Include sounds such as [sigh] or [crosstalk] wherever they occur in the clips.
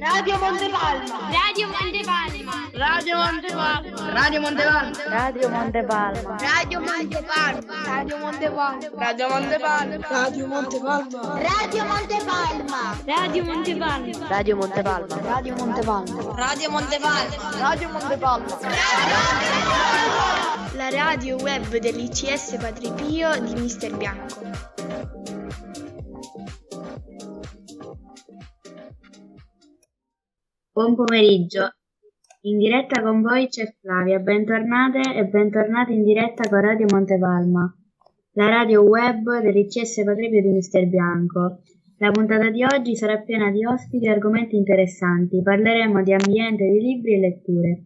Radio Montepalma. Radio Montepalma. Radio Montepalma. Radio Montepalma. Radio Montepalma. Radio Montepalma. Radio Montepalma. Radio Montepalma. Radio Montepalma. Radio Montepalma. Radio Montepalma. Radio Montepalma. Radio Montepalma. Radio Montepalma. Radio Montepalma. La radio web dell'ICS Padre Pio di Mister Bianco. Buon pomeriggio. In diretta con voi c'è Flavia. Bentornate e bentornati in diretta con Radio Montepalma, la radio web dell'ICS Patrebio di Mister Bianco. La puntata di oggi sarà piena di ospiti e argomenti interessanti. Parleremo di ambiente, di libri e letture.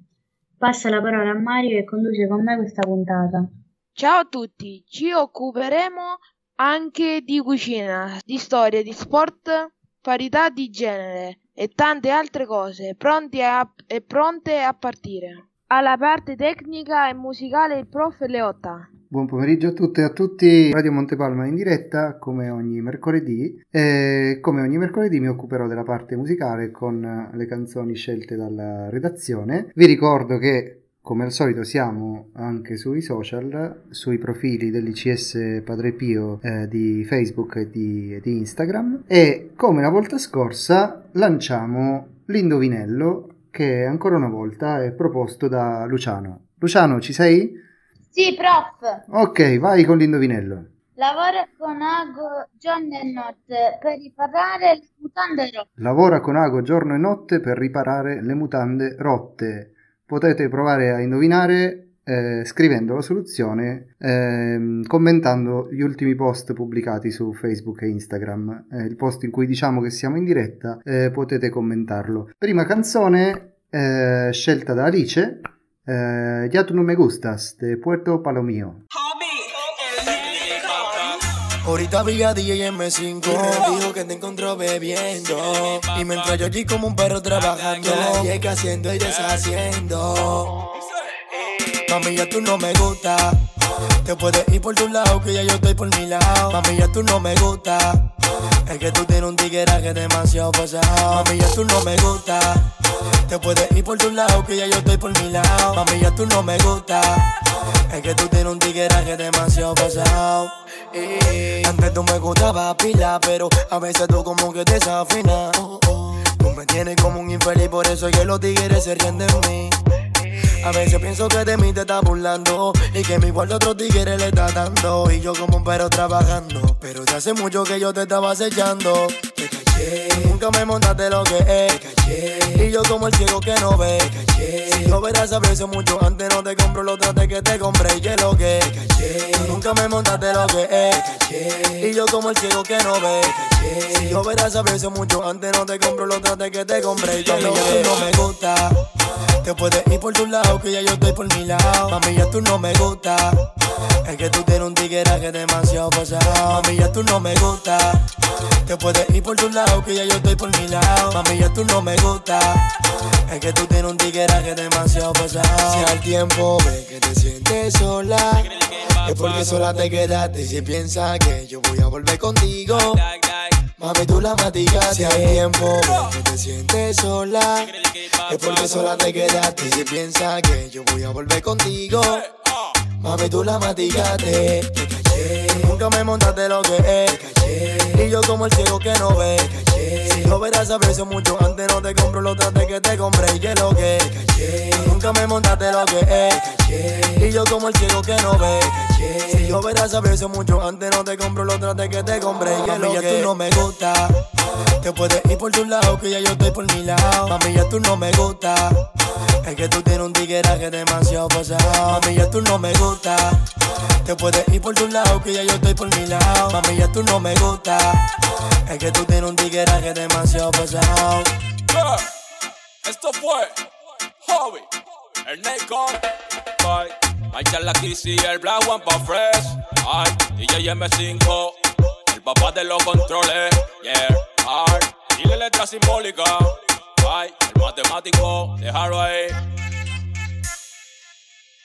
Passa la parola a Mario che conduce con me questa puntata. Ciao a tutti, ci occuperemo anche di cucina, di storia, di sport, parità di genere e tante altre cose, pronti a, e pronte a partire. Alla parte tecnica e musicale il prof Leotta. Buon pomeriggio a tutte e a tutti, Radio Montepalma in diretta come ogni mercoledì e come ogni mercoledì mi occuperò della parte musicale con le canzoni scelte dalla redazione. Vi ricordo che come al solito siamo anche sui social, sui profili dell'ICS Padre Pio eh, di Facebook e di, di Instagram e come la volta scorsa lanciamo l'indovinello che ancora una volta è proposto da Luciano. Luciano, ci sei? Sì, prof. Ok, vai con l'indovinello. Lavora con Ago giorno e notte per riparare le mutande rotte. Lavora con Ago giorno e notte per riparare le mutande rotte. Potete provare a indovinare eh, scrivendo la soluzione, eh, commentando gli ultimi post pubblicati su Facebook e Instagram. Eh, il post in cui diciamo che siamo in diretta, eh, potete commentarlo. Prima canzone eh, scelta da Alice, eh, Ya tu no me gustas, de Puerto Palomino. Ahorita vi a DJ M5 Dijo que te encontró bebiendo. Y me entró yo allí como un perro trabajando Llega haciendo y deshaciendo. Mami, ya tú no me gusta. Te puedes ir por tu lado que ya yo estoy por mi lado. Mami, ya tú no me gusta. Es que tú tienes un tigueraje demasiado pesado. Mami, ya tú no me gusta. Te puedes ir por tu lado que ya yo estoy por mi lado. Mami, ya tú no me gusta Es que tú tienes un tigueraje demasiado pesado y antes tú me gustaba pila, pero a veces tú como que te desafinas. Tú me tienes como un infeliz, por eso es que los tigres se ríen de mí. A veces pienso que de mí te estás burlando y que mi igual de otros tigres le está dando. Y yo como un perro trabajando, pero te hace mucho que yo te estaba acechando. Nunca me montaste lo que es. Y yo como el ciego que no ve. Si yo verás a veces mucho antes no te compro los trates que te compré y que lo que. Nunca me montaste lo que es. Y yo como el ciego que no ve. Si yo verás a veces mucho antes no te compro los trates que te compré y que lo que. no me gusta. Te puedes ir por tu lado, que ya yo estoy por mi lado. Mami, ya tú no me gusta. Es que tú tienes un tigueraje demasiado pesado. Mami, tú no me gusta. Te puedes ir por tu lado, que ya yo estoy por mi lado. Mami, ya tú no me gusta. Es que tú tienes un tigueraje demasiado pesado. Si al tiempo ves que te sientes sola, es porque sola te quedaste. Si piensas que yo voy a volver contigo. Mami, tú la maticas si hay tiempo que te sientes sola. Es porque sola te quedaste. Y si piensas que yo voy a volver contigo. Mami, tú la maticaste. Te caché. Nunca me montaste lo que es. Te caché. Y yo como el ciego que no ve. Te caché. Si lo verás a veces mucho antes no te compro los trates que te compré y que lo que. Caché. Nunca me montaste lo que es. Caché. Y yo como el ciego que no ve. Caché. Si lo verás a veces mucho antes no te compro los trates que te compré y que lo que. tú no me gusta. Te puedes ir por tu lado que ya yo estoy por mi lado. Mami, ya tú no me gusta. Es que tú tienes un tigueraje demasiado pesado. Mami, ya tú no me gusta. Te puedes ir por tu lado que ya yo estoy por mi lado. Mami, ya tú no me gusta. Es que tú tienes un tigueraje demasiado pesado. Esto fue Hobby, el Neko. Bye. Hay la y el Black One pa' Fresh. Ay, DJ M5, el papá de los controles. Yeah, ay, dile letra simbólica. Ay, el matematico, déjalo ahí.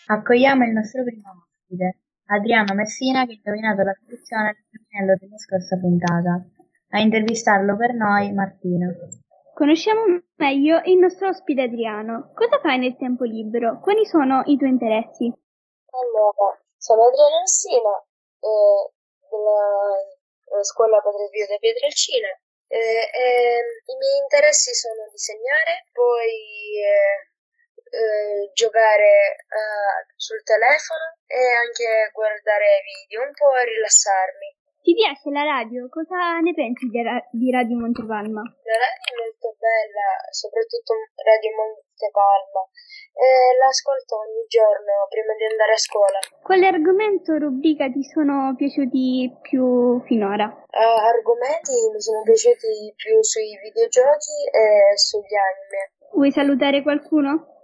Accogliamo il nostro primo ospite, Adriano Messina, che ha indovinato la soluzione del della scorsa puntata. A intervistarlo per noi, Martina. Conosciamo meglio il nostro ospite Adriano. Cosa fai nel tempo libero? Quali sono i tuoi interessi? Allora, sono Adriana Orsina, eh, della, della scuola Padre Pio da Pietrelcina. Eh, eh, I miei interessi sono disegnare, poi eh, eh, giocare eh, sul telefono e anche guardare video, un po' rilassarmi. Ti piace la radio? Cosa ne pensi di, ra- di Radio Montepalma? La radio è molto bella, soprattutto Radio Montepalma. E l'ascolto ogni giorno prima di andare a scuola. Quale argomento o rubrica ti sono piaciuti più finora? Eh, argomenti mi sono piaciuti più sui videogiochi e sugli anime. Vuoi salutare qualcuno?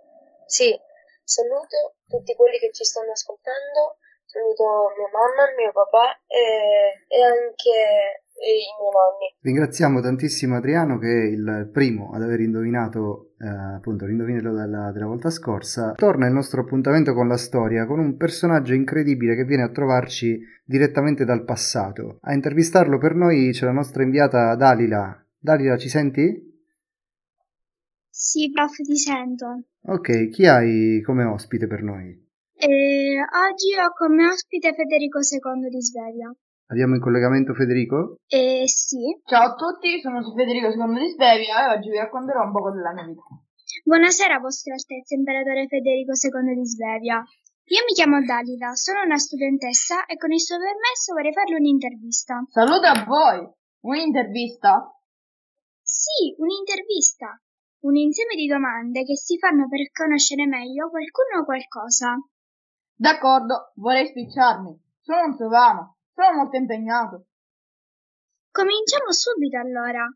Sì, saluto tutti quelli che ci stanno ascoltando, saluto mia mamma, mio papà e, e anche i miei nonni. Ringraziamo tantissimo Adriano che è il primo ad aver indovinato eh, appunto l'indovinello della, della volta scorsa. Torna il nostro appuntamento con la storia con un personaggio incredibile che viene a trovarci direttamente dal passato. A intervistarlo per noi c'è la nostra inviata Dalila. Dalila, ci senti? Sì, prof, ti sento. Ok, chi hai come ospite per noi? Eh, oggi ho come ospite Federico II di Svevia. Abbiamo in collegamento Federico? Eh, sì. Ciao a tutti, sono Federico II di Svevia e oggi vi racconterò un po' della mia vita. Buonasera, Vostra Altezza, Imperatore Federico II di Svevia. Io mi chiamo Dalila, sono una studentessa e con il suo permesso vorrei farle un'intervista. Salute a voi! Un'intervista? Sì, un'intervista. Un insieme di domande che si fanno per conoscere meglio qualcuno o qualcosa. D'accordo, vorrei spicciarmi. Sono un sovano, sono molto impegnato. Cominciamo subito allora.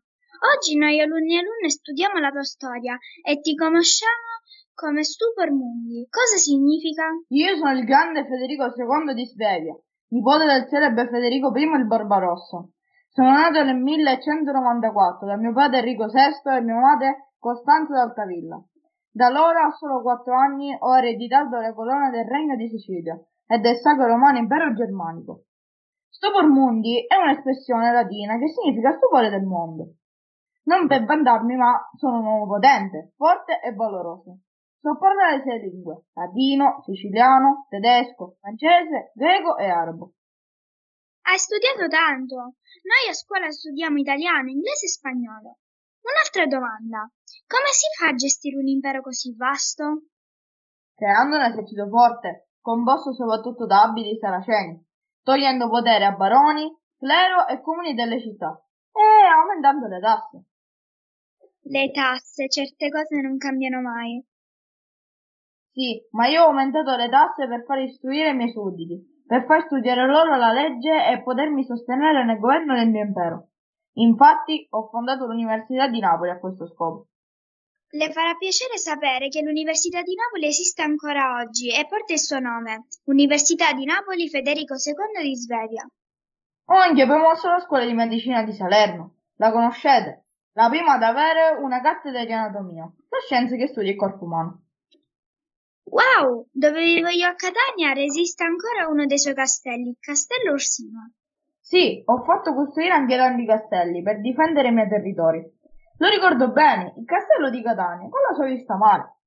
Oggi noi alunni e alunne studiamo la tua storia e ti conosciamo come Stupor Mundi. Cosa significa? Io sono il grande Federico II di Svevia, nipote del celebre Federico I il Barbarossa. Sono nato nel 1194 da mio padre Enrico VI e mia madre Costanzo d'Altavilla. Da allora a solo quattro anni ho ereditato le colonne del Regno di Sicilia e del Sacro Romano Impero Germanico. Stupor mundi è un'espressione latina che significa stupore del mondo. Non per vantarmi, ma sono un uomo potente, forte e valoroso. So parlare sei lingue, latino, siciliano, tedesco, francese, greco e arabo. Hai studiato tanto. Noi a scuola studiamo italiano, inglese e spagnolo. Un'altra domanda. Come si fa a gestire un impero così vasto? Creando un esercito forte, composto soprattutto da abili saraceni, togliendo potere a baroni, clero e comuni delle città e aumentando le tasse. Le tasse, certe cose non cambiano mai. Sì, ma io ho aumentato le tasse per far istruire i miei sudditi, per far studiare loro la legge e potermi sostenere nel governo del mio impero. Infatti ho fondato l'Università di Napoli a questo scopo. Le farà piacere sapere che l'Università di Napoli esiste ancora oggi e porta il suo nome, Università di Napoli Federico II di Svevia. Ho anche promosso la scuola di medicina di Salerno. La conoscete? La prima ad avere una cattedra di anatomia, la scienza che studia il corpo umano. Wow! Dove vivo io a Catania resiste ancora uno dei suoi castelli, il Castello Orsino. Sì, ho fatto costruire anche grandi castelli per difendere i miei territori. Lo ricordo bene, il castello di Catania, con la sua vista mare.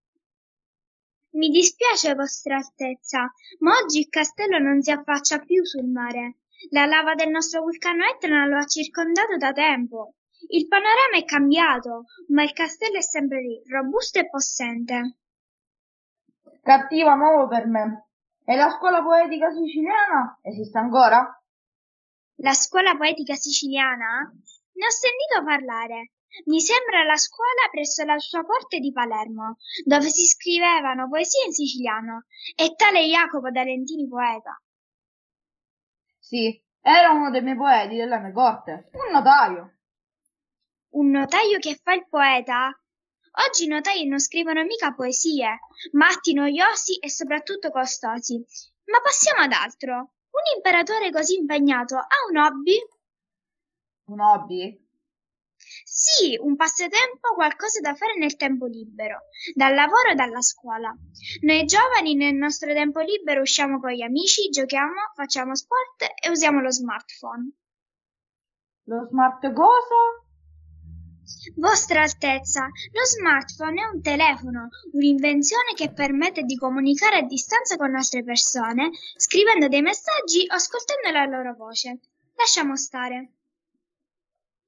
Mi dispiace, Vostra Altezza, ma oggi il castello non si affaccia più sul mare. La lava del nostro vulcano Etna lo ha circondato da tempo. Il panorama è cambiato, ma il castello è sempre lì, robusto e possente. Cattiva nuovo per me. E la scuola poetica siciliana esiste ancora? La scuola poetica siciliana? Ne ho sentito parlare. Mi sembra la scuola presso la sua corte di Palermo, dove si scrivevano poesie in siciliano, e tale Jacopo D'Alentini poeta. Sì, era uno dei miei poeti della mia corte, un notaio. Un notaio che fa il poeta? Oggi i notai non scrivono mica poesie, matti noiosi e soprattutto costosi. Ma passiamo ad altro. Un imperatore così impegnato ha un hobby? Un hobby? Sì, un passatempo, qualcosa da fare nel tempo libero, dal lavoro e dalla scuola. Noi giovani nel nostro tempo libero usciamo con gli amici, giochiamo, facciamo sport e usiamo lo smartphone. Lo smart cosa? Vostra Altezza, lo smartphone è un telefono, un'invenzione che permette di comunicare a distanza con altre persone, scrivendo dei messaggi o ascoltando la loro voce. Lasciamo stare.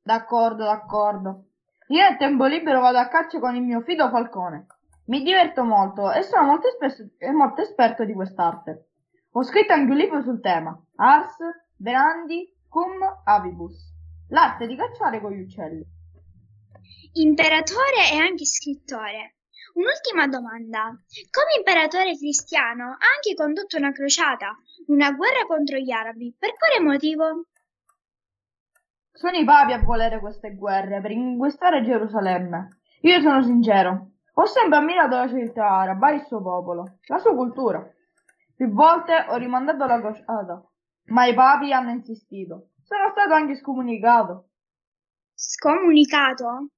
D'accordo, d'accordo. Io nel tempo libero vado a caccia con il mio fido falcone. Mi diverto molto e sono molto, espesso- e molto esperto di quest'arte. Ho scritto anche un libro sul tema, Ars Verandi Cum Avibus, l'arte di cacciare con gli uccelli. Imperatore e anche scrittore. Un'ultima domanda. Come imperatore cristiano ha anche condotto una crociata, una guerra contro gli arabi. Per quale motivo? Sono i papi a volere queste guerre per inquistare Gerusalemme. Io sono sincero, ho sempre ammirato la civiltà araba e il suo popolo, la sua cultura. Più volte ho rimandato la crociata, ma i papi hanno insistito. Sono stato anche scomunicato. Scomunicato?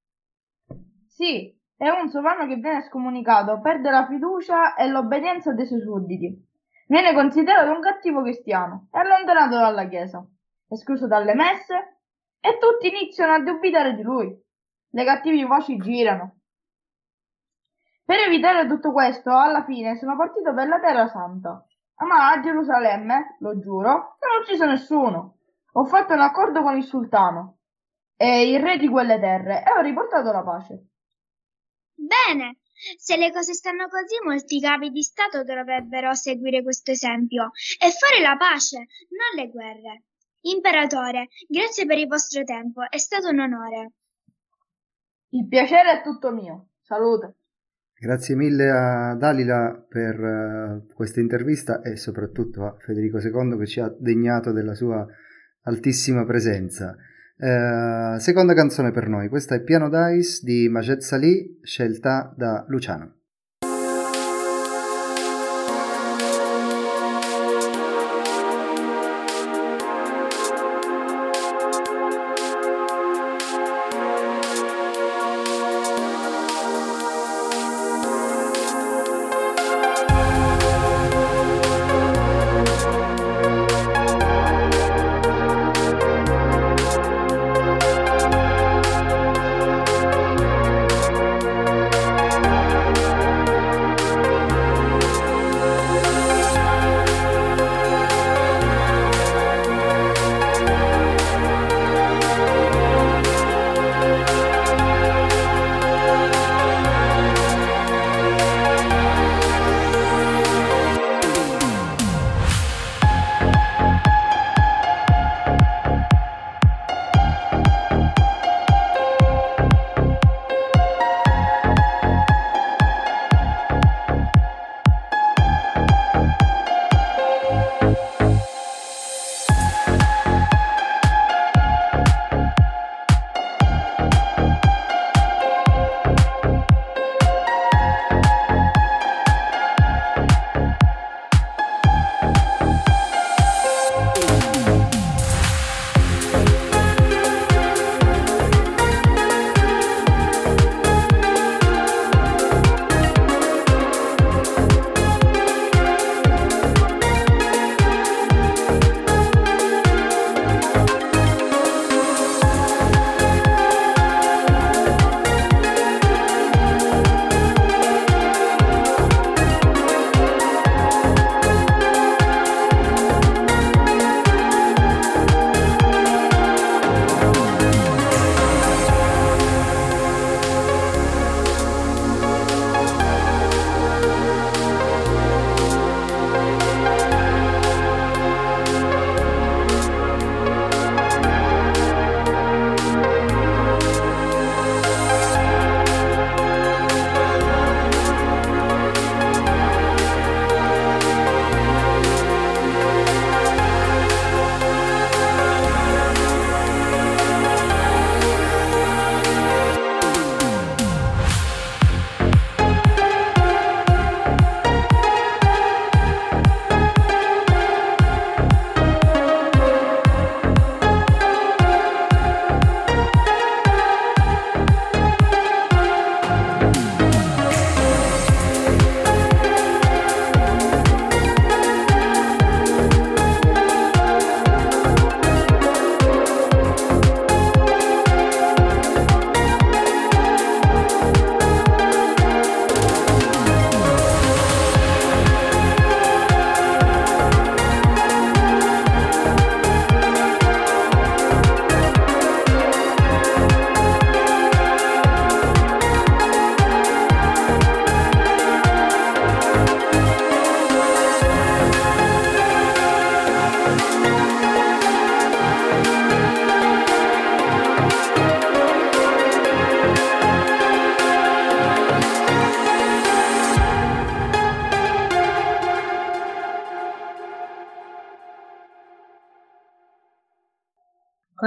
Sì, è un sovrano che viene scomunicato, perde la fiducia e l'obbedienza dei suoi sudditi. Viene considerato un cattivo cristiano e allontanato dalla Chiesa, escluso dalle messe e tutti iniziano a dubitare di lui. Le cattive voci girano. Per evitare tutto questo, alla fine sono partito per la Terra Santa. Ma a Gerusalemme, lo giuro, non ho ucciso nessuno. Ho fatto un accordo con il sultano e il re di quelle terre e ho riportato la pace. Bene, se le cose stanno così, molti capi di Stato dovrebbero seguire questo esempio e fare la pace, non le guerre. Imperatore, grazie per il vostro tempo, è stato un onore. Il piacere è tutto mio. Salute. Grazie mille a Dalila per uh, questa intervista e soprattutto a Federico II che ci ha degnato della sua altissima presenza. Uh, seconda canzone per noi, questa è Piano Dice di Majed Salih, scelta da Luciano.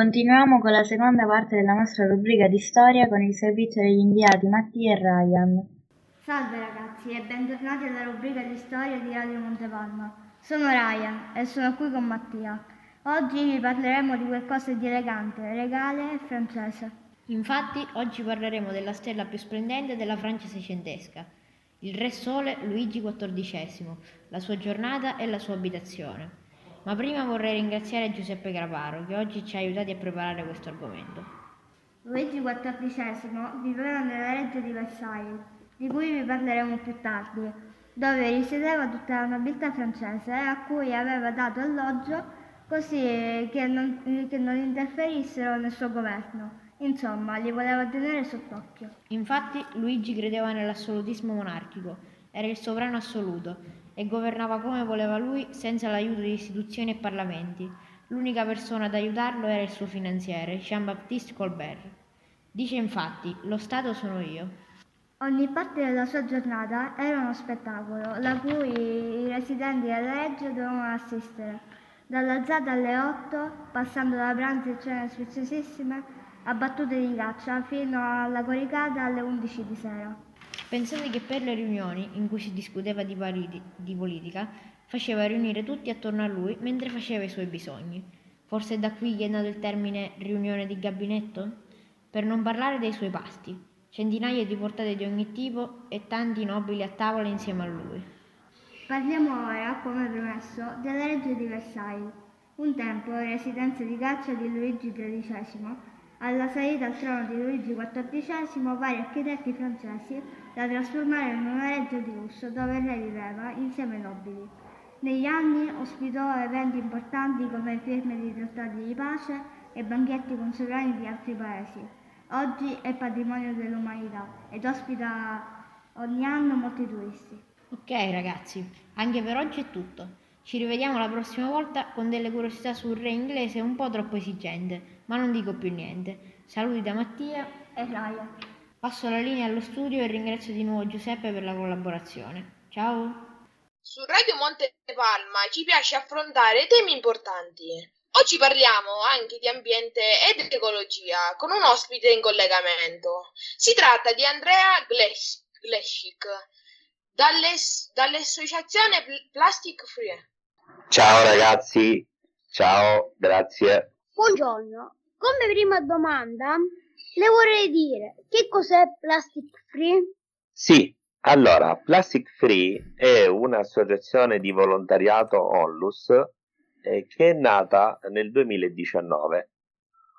Continuiamo con la seconda parte della nostra rubrica di storia con il servizio degli inviati Mattia e Ryan. Salve ragazzi e bentornati alla rubrica di storia di Radio Montepalma. Sono Ryan e sono qui con Mattia. Oggi vi parleremo di qualcosa di elegante, regale e francese. Infatti, oggi parleremo della stella più splendente della Francia seicentesca, il Re Sole Luigi XIV, la sua giornata e la sua abitazione. Ma prima vorrei ringraziare Giuseppe Gravaro che oggi ci ha aiutati a preparare questo argomento. Luigi XIV viveva nella reggia di Versailles, di cui vi parleremo più tardi, dove risiedeva tutta la nobiltà francese a cui aveva dato alloggio così che non, che non interferissero nel suo governo. Insomma, li voleva tenere sott'occhio. Infatti, Luigi credeva nell'assolutismo monarchico, era il sovrano assoluto e governava come voleva lui senza l'aiuto di istituzioni e parlamenti. L'unica persona ad aiutarlo era il suo finanziere, Jean-Baptiste Colbert. Dice infatti, lo Stato sono io. Ogni parte della sua giornata era uno spettacolo, da cui i residenti della reggia dovevano assistere, dall'alzata alle 8, passando da pranzi e cene sfiziosissime, a battute di caccia, fino alla coricata alle 11 di sera. Pensate che per le riunioni, in cui si discuteva di, pariti, di politica, faceva riunire tutti attorno a lui mentre faceva i suoi bisogni. Forse da qui che è nato il termine riunione di gabinetto? Per non parlare dei suoi pasti, centinaia di portate di ogni tipo e tanti nobili a tavola insieme a lui. Parliamo ora, come promesso, della legge di Versailles, un tempo residenza di caccia di Luigi XIII alla salita al trono di Luigi XIV vari architetti francesi da trasformare in una reggia di lusso dove il re viveva insieme ai nobili. Negli anni ospitò eventi importanti come firme di trattati di pace e banchetti con sovrani di altri paesi. Oggi è patrimonio dell'umanità ed ospita ogni anno molti turisti. Ok ragazzi, anche per oggi è tutto. Ci rivediamo la prossima volta con delle curiosità sul re inglese un po' troppo esigente, ma non dico più niente. Saluti da Mattia e Raya. Passo la linea allo studio e ringrazio di nuovo Giuseppe per la collaborazione. Ciao! Su Radio Monte Palma ci piace affrontare temi importanti. Oggi parliamo anche di ambiente ed ecologia con un ospite in collegamento. Si tratta di Andrea Glescic dall'associazione Plastic Free. Ciao ragazzi, ciao, grazie. Buongiorno, come prima domanda le vorrei dire che cos'è Plastic Free? Sì, allora, Plastic Free è un'associazione di volontariato Onlus eh, che è nata nel 2019.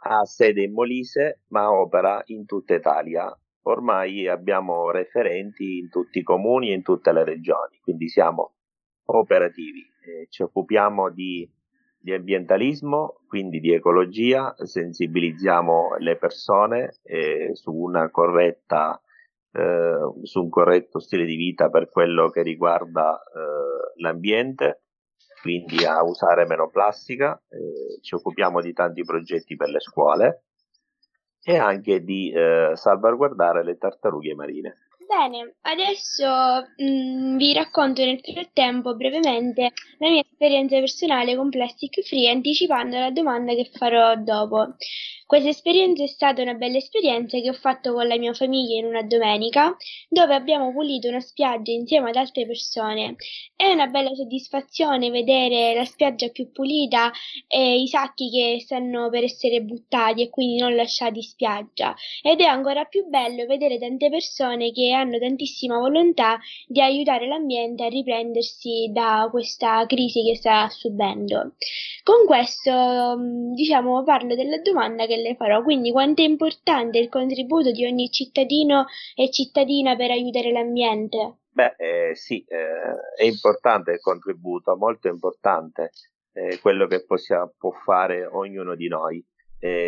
Ha sede in Molise ma opera in tutta Italia. Ormai abbiamo referenti in tutti i comuni e in tutte le regioni, quindi siamo operativi. Eh, ci occupiamo di, di, ambientalismo, quindi di ecologia, sensibilizziamo le persone eh, su, corretta, eh, su un corretto stile di vita per quello che riguarda eh, l'ambiente, quindi a usare meno plastica, eh, ci occupiamo di tanti progetti per le scuole e anche di eh, salvaguardare le tartarughe marine. Bene, adesso mh, mm, vi racconto nel frattempo brevemente la mia esperienza personale con Plastic Free anticipando la domanda che farò dopo. Questa esperienza è stata una bella esperienza che ho fatto con la mia famiglia in una domenica, dove abbiamo pulito una spiaggia insieme ad altre persone. È una bella soddisfazione vedere la spiaggia più pulita e i sacchi che stanno per essere buttati e quindi non lasciati in spiaggia. Ed è ancora più bello vedere tante persone che hanno tantissima volontà di aiutare l'ambiente a riprendersi da questa crisi che sta subendo. Con questo, mm, diciamo, parlo della domanda che le farò. Quindi quanto è importante il contributo di ogni cittadino e cittadina per aiutare l'ambiente? Beh, eh, sì, eh, è importante il contributo, molto importante eh, quello che possiamo, può fare ognuno di noi.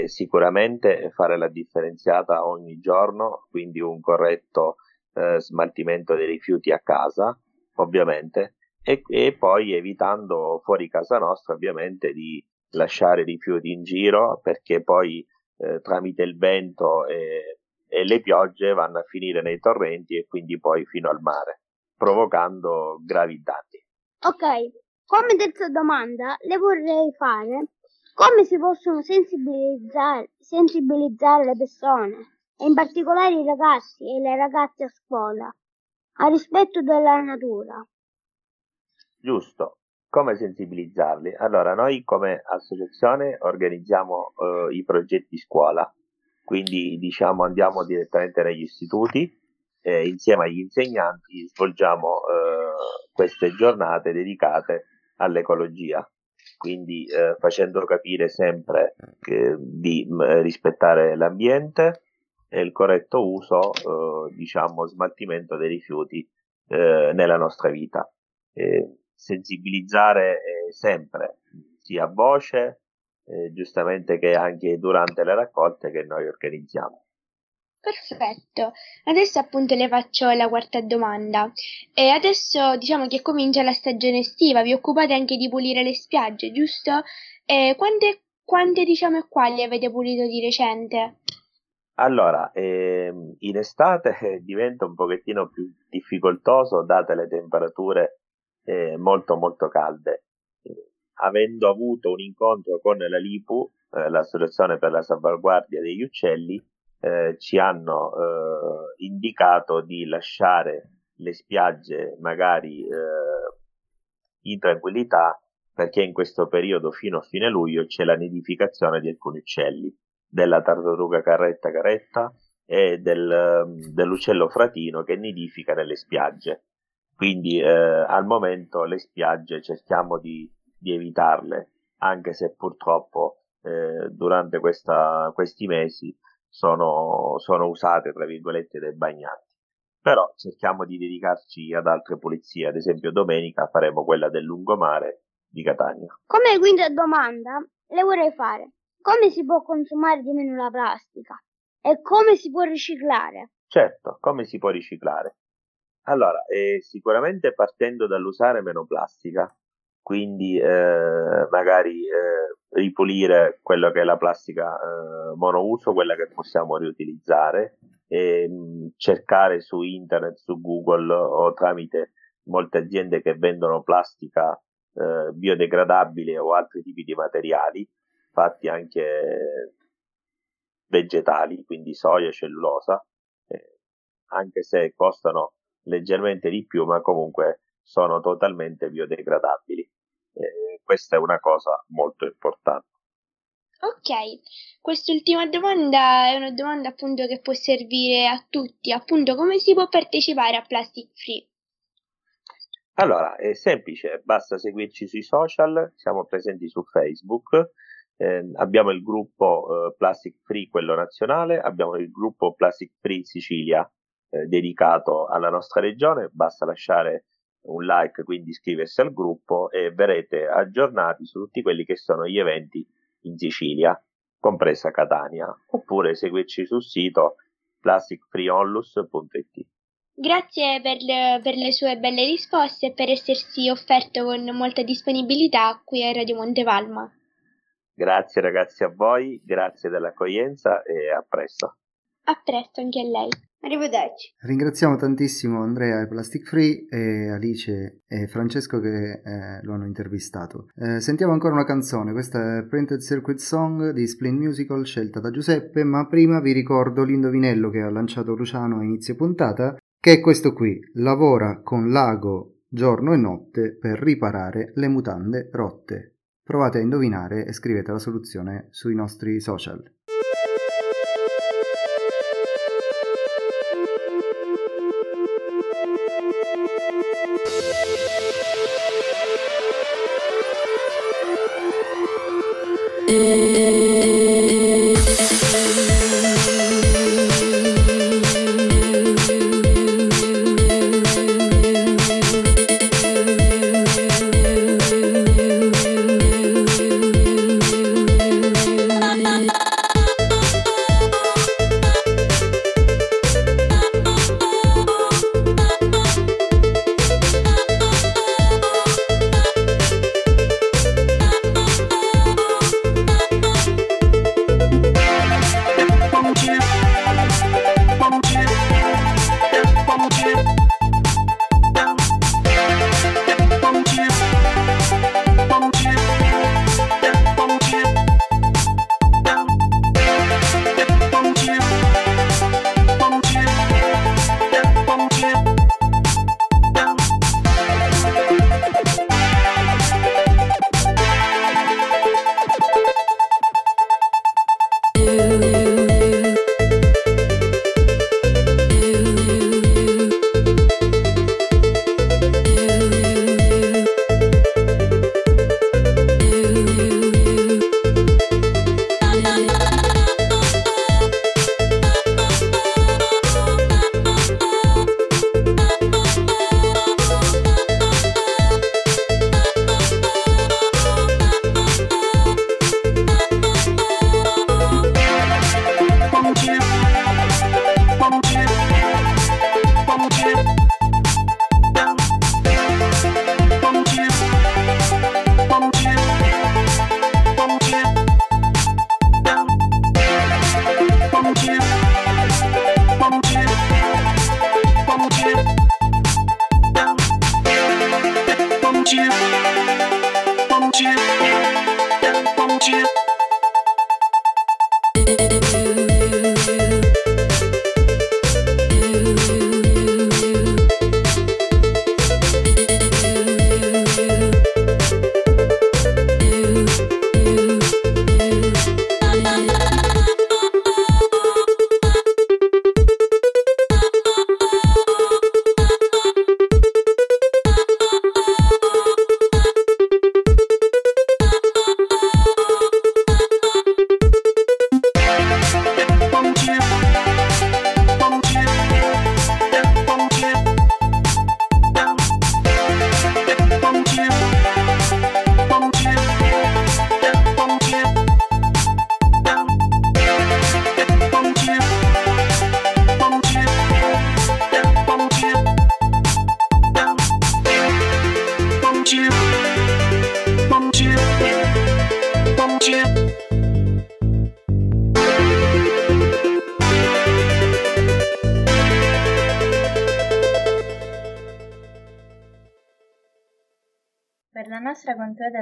sicuramente fare la differenziata ogni giorno, quindi un corretto eh, smaltimento dei rifiuti a casa, ovviamente, e, e poi evitando fuori casa nostra, ovviamente, di lasciare rifiuti in giro perché poi eh, tramite il vento e, e, le piogge vanno a finire nei torrenti e quindi poi fino al mare, provocando gravi danni. Ok, come terza domanda le vorrei fare Come si possono sensibilizzare, sensibilizzare le persone, e in particolare i ragazzi e le ragazze a scuola, al rispetto della natura? Giusto. Come sensibilizzarli? Allora, noi come associazione organizziamo eh, i progetti scuola, quindi diciamo andiamo direttamente negli istituti e insieme agli insegnanti svolgiamo eh, queste giornate dedicate all'ecologia, quindi eh, facendo capire sempre che, di mh, rispettare l'ambiente e il corretto uso, eh, diciamo, smaltimento dei rifiuti eh, nella nostra vita. Sensibilizzare eh, sempre, sia a voce, giustamente che anche durante le raccolte che noi organizziamo. Perfetto, adesso appunto le faccio la quarta domanda. E adesso diciamo che comincia la stagione estiva, vi occupate anche di pulire le spiagge, giusto? E quante, quante diciamo e quali avete pulito di recente? Allora, ehm, in estate eh, [laughs] diventa un pochettino più difficoltoso date le temperature eh, molto molto calde. Eh, avendo avuto un incontro con la LIPU, eh, l'Associazione per la salvaguardia degli uccelli, eh, ci hanno eh, indicato di lasciare le spiagge magari in tranquillità perché in questo periodo fino a fine luglio c'è la nidificazione di alcuni uccelli, della tartaruga carretta caretta e del, dell'uccello fratino che nidifica nelle spiagge. Quindi eh, al momento le spiagge cerchiamo di, di evitarle, anche se purtroppo eh, durante questa, questi mesi sono, sono usate, tra virgolette, dai bagnanti. Però cerchiamo di dedicarci ad altre pulizie, ad esempio domenica faremo quella del lungomare di Catania. Come quinta domanda le vorrei fare, come si può consumare di meno la plastica e come si può riciclare? Certo, come si può riciclare? Allora, eh, sicuramente partendo dall'usare meno plastica, quindi eh, magari eh, ripulire quello che è la plastica eh, monouso, quella che possiamo riutilizzare, e mh, mm, cercare su internet, su Google o tramite molte aziende che vendono plastica eh, biodegradabile o altri tipi di materiali, fatti anche vegetali, quindi soia, cellulosa, eh, anche se costano leggermente di più, ma comunque sono totalmente biodegradabili. Eh, questa è una cosa molto importante. Ok, quest'ultima domanda è una domanda appunto che può servire a tutti, appunto come si può partecipare a Plastic Free? Allora, è semplice, basta seguirci sui social, siamo presenti su Facebook, eh, abbiamo il gruppo eh, Plastic Free, quello nazionale, abbiamo il gruppo Plastic Free Sicilia, eh, dedicato alla nostra regione, basta lasciare un like, quindi iscriversi al gruppo e verrete aggiornati su tutti quelli che sono gli eventi in Sicilia, compresa Catania, oppure seguirci sul sito plasticfreeonlus.it. Grazie per le, per le, sue belle risposte e per essersi offerto con molta disponibilità qui a Radio Montepalma. Grazie ragazzi a voi, grazie dell'accoglienza e a presto. A presto anche a lei. Arrivederci. Ringraziamo tantissimo Andrea e Plastic Free e Alice e Francesco che eh, lo hanno intervistato. Eh, sentiamo ancora una canzone, questa è Printed Circuit Song di Splint Musical scelta da Giuseppe, ma prima vi ricordo l'indovinello che ha lanciato Luciano a inizio puntata, che è questo qui, lavora con l'ago giorno e notte per riparare le mutande rotte. Provate a indovinare e scrivete la soluzione sui nostri social. Yeah.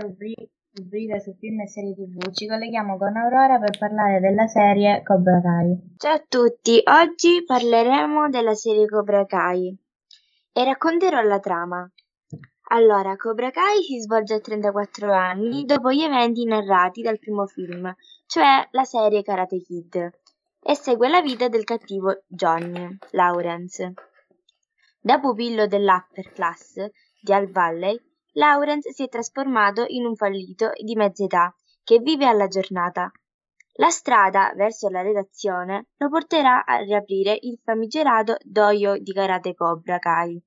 Rubrica su film e serie tv ci colleghiamo con Aurora per parlare della serie Cobra Kai. Ciao a tutti, oggi parleremo della serie Cobra Kai e racconterò la trama. Allora, Cobra Kai si svolge a 34 anni dopo gli eventi narrati dal primo film, cioè la serie Karate Kid, e segue la vita del cattivo Johnny Lawrence. Da pupillo dell'upper class di Al Valley, Lawrence si è trasformato in un fallito di mezza età che vive alla giornata. La strada verso la redazione lo porterà a riaprire il famigerato dojo di karate Cobra Kai,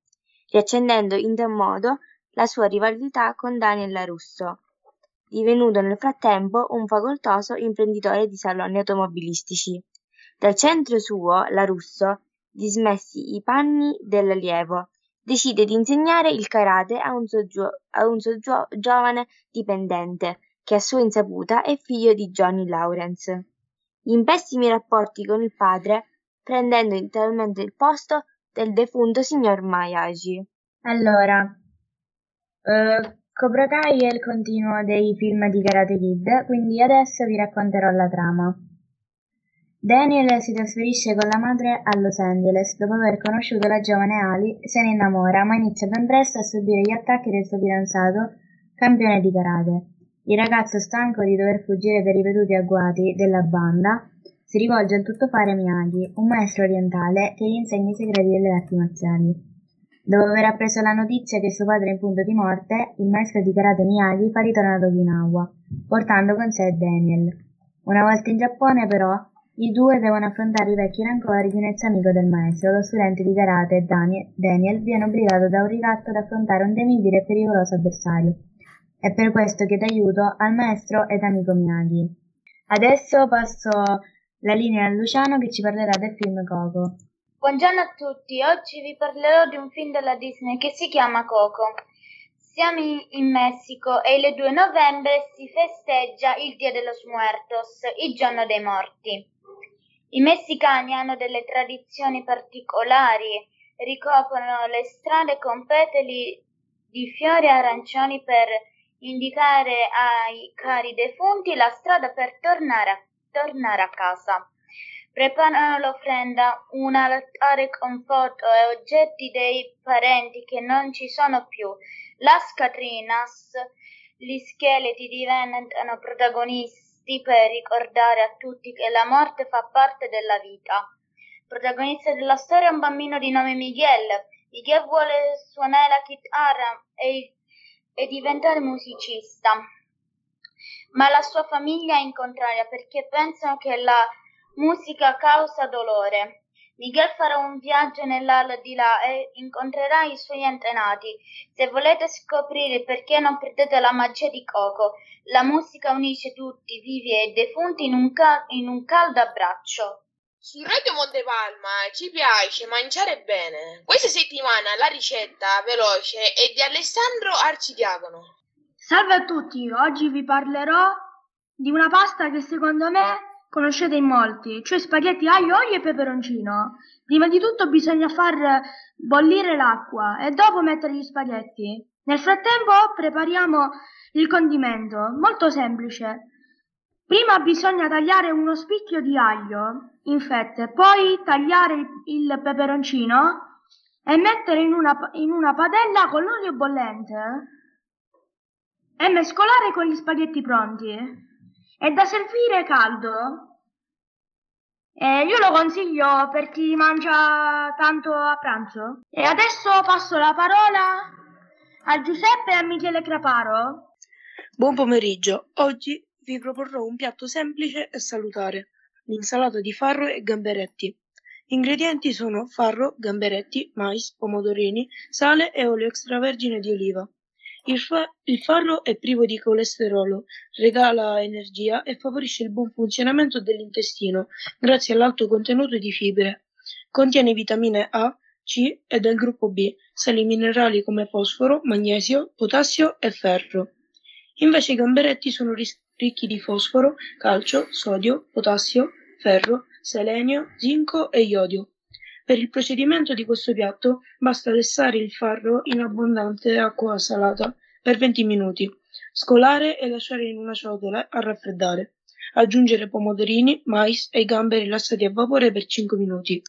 riaccendendo in tal modo la sua rivalità con Daniel LaRusso, divenuto nel frattempo un facoltoso imprenditore di saloni automobilistici. Dal centro suo, LaRusso, dismessi i panni dell'allievo, decide di insegnare il karate a un suo, gio- a un suo gio- giovane dipendente, che a sua insaputa è figlio di Johnny Lawrence. In pessimi rapporti con il padre, prendendo interamente il posto del defunto signor Miyagi. Allora, eh, Cobra Kai è il continuo dei film di Karate Kid, quindi adesso vi racconterò la trama. Daniel si trasferisce con la madre a Los Angeles dopo aver conosciuto la giovane Ali, se ne innamora, ma inizia ben presto a subire gli attacchi del suo fidanzato, campione di karate. Il ragazzo, stanco di dover fuggire dai ripetuti agguati della banda, si rivolge al tuttofare Miyagi, un maestro orientale che gli insegna i segreti delle arti marziali. Dopo aver appreso la notizia che suo padre è in punto di morte, il maestro di karate Miyagi fa ritorno ad Okinawa, portando con sé Daniel. Una volta in Giappone, però, i due devono affrontare i vecchi rancori di un ex amico del maestro. Lo studente di karate Daniel, viene obbligato da un ricatto ad affrontare un temibile e pericoloso avversario. È per questo che dà aiuto al maestro ed amico Miyagi. Adesso passo la linea a Luciano che ci parlerà del film Coco. Buongiorno a tutti, oggi vi parlerò di un film della Disney che si chiama Coco. Siamo in Messico e il 2 novembre si festeggia il Dia de los Muertos, il giorno dei morti. I messicani hanno delle tradizioni particolari, ricoprono le strade con petali di fiori arancioni per indicare ai cari defunti la strada per tornare a, tornare a casa. Preparano l'offrenda, un altare con foto e oggetti dei parenti che non ci sono più. Las Catrinas, gli scheletri diventano protagonisti per ricordare a tutti che la morte fa parte della vita. Protagonista della storia è un bambino di nome Miguel. Miguel vuole suonare la chitarra e, e diventare musicista, ma la sua famiglia è in contraria perché pensano che la musica causa dolore. Miguel farà un viaggio nell'aldilà e incontrerà i suoi antenati. Se volete scoprire perché non perdete la magia di Coco, la musica unisce tutti, vivi e defunti in un, ca- in un caldo abbraccio. Su Radio Montepalma ci piace mangiare bene. Questa settimana la ricetta veloce è di Alessandro Arcidiacono. Salve a tutti, oggi vi parlerò di una pasta che secondo me conoscete in molti, cioè spaghetti aglio, olio e peperoncino. Prima di tutto bisogna far bollire l'acqua e dopo mettere gli spaghetti. Nel frattempo prepariamo il condimento, molto semplice. Prima bisogna tagliare uno spicchio di aglio in fette, poi tagliare il, peperoncino e mettere in una, in una padella con l'olio bollente e mescolare con gli spaghetti pronti. È da servire caldo. Eh, io lo consiglio per chi mangia tanto a pranzo. E adesso passo la parola a Giuseppe e a Michele Craparo. Buon pomeriggio. Oggi vi proporrò un piatto semplice e salutare, l'insalata di farro e gamberetti. Gli ingredienti sono farro, gamberetti, mais, pomodorini, sale e olio extravergine di oliva. Il, fa- il farro è privo di colesterolo, regala energia e favorisce il buon funzionamento dell'intestino grazie all'alto contenuto di fibre. Contiene vitamine A, C e del gruppo B, sali minerali come fosforo, magnesio, potassio e ferro. Invece i gamberetti sono ris- ricchi di fosforo, calcio, sodio, potassio, ferro, selenio, zinco e iodio. Per il procedimento di questo piatto basta lessare il farro in abbondante acqua salata per 20 minuti, scolare e lasciare in una ciotola a raffreddare. Aggiungere pomodorini, mais e gamberi rilassati a vapore per 5 minuti.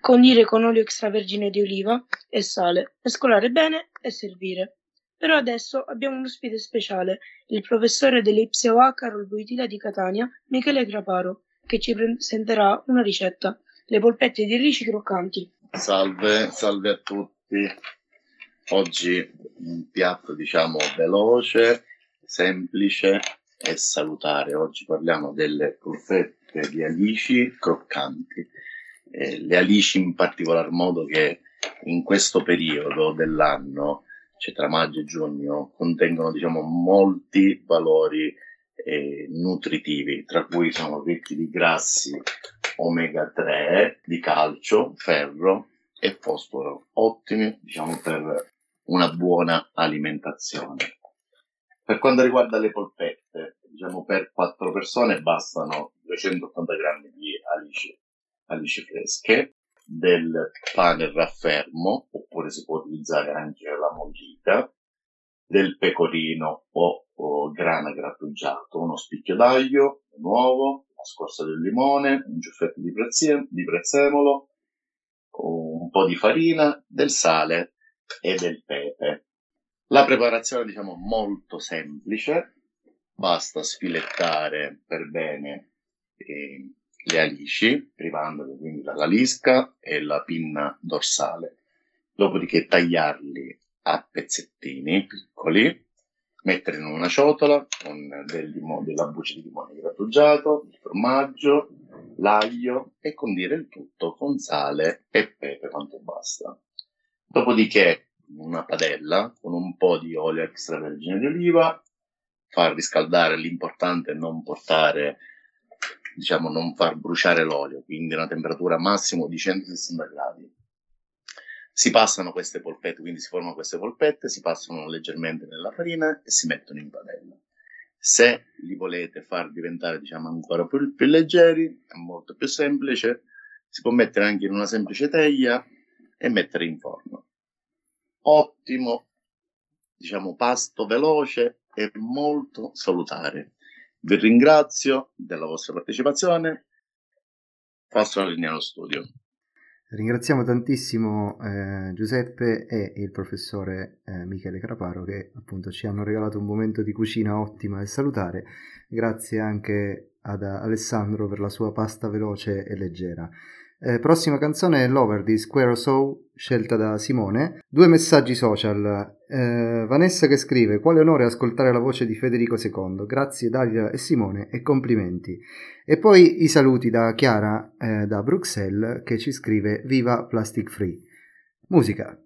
Condire con olio extravergine di oliva e sale, mescolare bene e servire. Però adesso abbiamo un ospite speciale, il professore dell'Ipsea Carol Boitila di Catania, Michele Graparo, che ci presenterà una ricetta, le polpette di rici croccanti. Salve, salve a tutti. Oggi un piatto diciamo veloce, semplice e salutare. Oggi parliamo delle polpette di alici croccanti. Eh, le alici in particolar modo che in questo periodo dell'anno cioè tra maggio e giugno, contengono diciamo, molti valori eh, nutritivi, tra cui sono ricchi di grassi omega 3, di calcio, ferro e fosforo, ottimi diciamo, per una buona alimentazione. Per quanto riguarda le polpette, diciamo per 4 persone bastano 280 grammi di alici, alici fresche, del pane raffermo, oppure si può utilizzare anche la mollita, del pecorino o, o grana grattugiato, uno spicchio d'aglio, un uovo, scorza del limone, un ciuffetto di, prezie, di prezzemolo, un po' di farina, del sale e del pepe. La preparazione diciamo molto semplice, basta sfilettare per bene eh, le alici, privandole quindi dalla lisca e la pinna dorsale. Dopodiché tagliarli a pezzettini piccoli, mettere in una ciotola con del limone, della buccia di limone grattugiato, il formaggio, l'aglio e condire il tutto con sale e pepe quanto basta. Dopodiché una padella con un po' di olio extravergine di oliva, far riscaldare, l'importante è non portare diciamo non far bruciare l'olio, quindi una temperatura massimo di 160 gradi. Si passano queste polpette, quindi si formano queste polpette, si passano leggermente nella farina e si mettono in padella. Se li volete far diventare diciamo ancora più, più leggeri, è molto più semplice, si può mettere anche in una semplice teglia e mettere in forno. Ottimo, diciamo pasto veloce e molto salutare. Vi ringrazio della vostra partecipazione. Passo la linea allo studio. Ringraziamo tantissimo eh, Giuseppe e il professore eh, Michele Craparo che appunto ci hanno regalato un momento di cucina ottima e salutare. Grazie anche ad Alessandro per la sua pasta veloce e leggera. Eh, prossima canzone è Lover di Square Soul, scelta da Simone. Due messaggi social. Eh, Vanessa che scrive: Quale onore ascoltare la voce di Federico II. Grazie Dalia e Simone e complimenti. E poi i saluti da Chiara eh, da Bruxelles che ci scrive: Viva Plastic Free. Musica.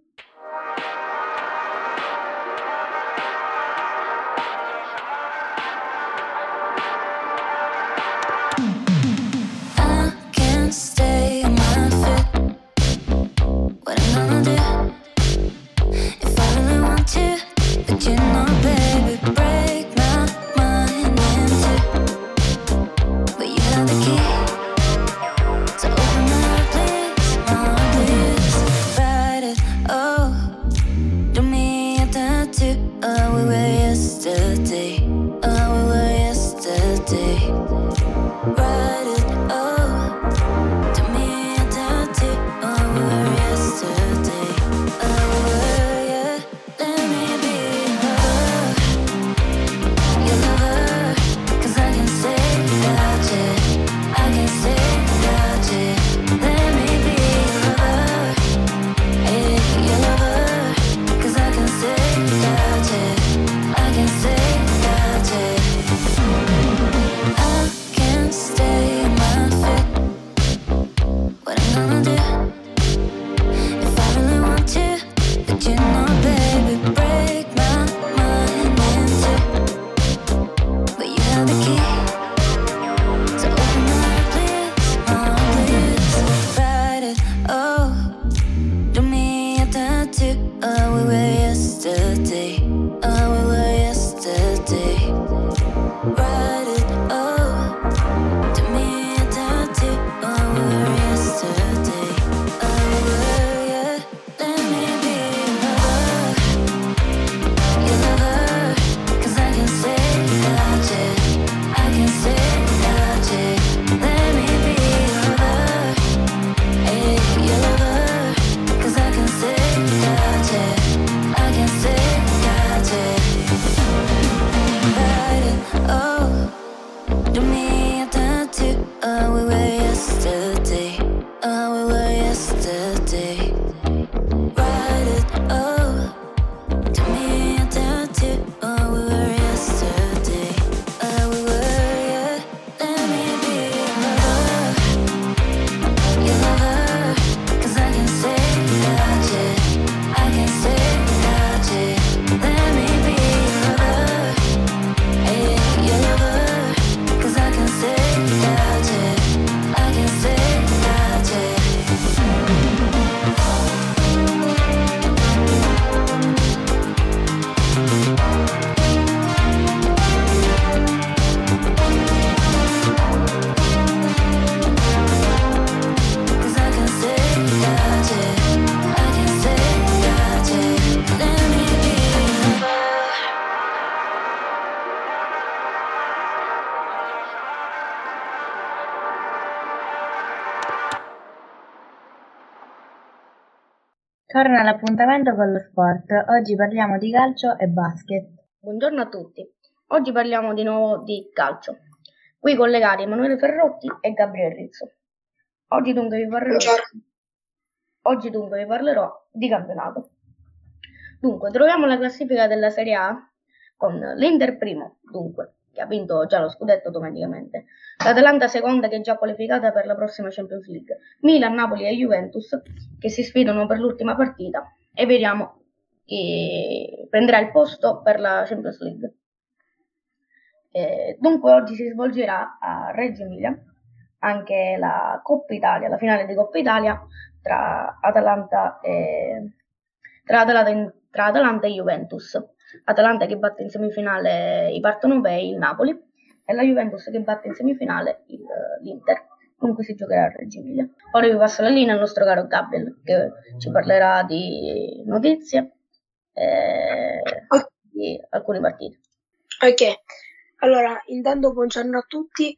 Torna l'appuntamento con lo sport. Oggi parliamo di calcio e basket. Buongiorno a tutti. Oggi parliamo di nuovo di calcio. Qui collegati Emanuele Ferrotti e Gabriele Rizzo. Oggi dunque vi parlerò, Oggi dunque vi parlerò di campionato. Dunque, troviamo la classifica della Serie A con l'Inter primo, dunque, che ha vinto già lo scudetto domenicamente, l'Atalanta seconda che è già qualificata per la prossima Champions League, Milan, Napoli e Juventus che si sfidano per l'ultima partita e vediamo chi prenderà il posto per la Champions League. Eh, dunque oggi si svolgerà a Reggio Emilia anche la Coppa Italia, la finale di Coppa Italia tra Atalanta e, tra Atalanta, tra Atalanta e Juventus. Atalanta che batte in semifinale i partenopei, il Napoli, e la Juventus che batte in semifinale il, l'Inter. Comunque si giocherà a Reggio Emilia. Ora vi passo la linea al nostro caro Gabriel che ci parlerà di notizie e di alcune partite. Ok, allora intanto buongiorno a tutti.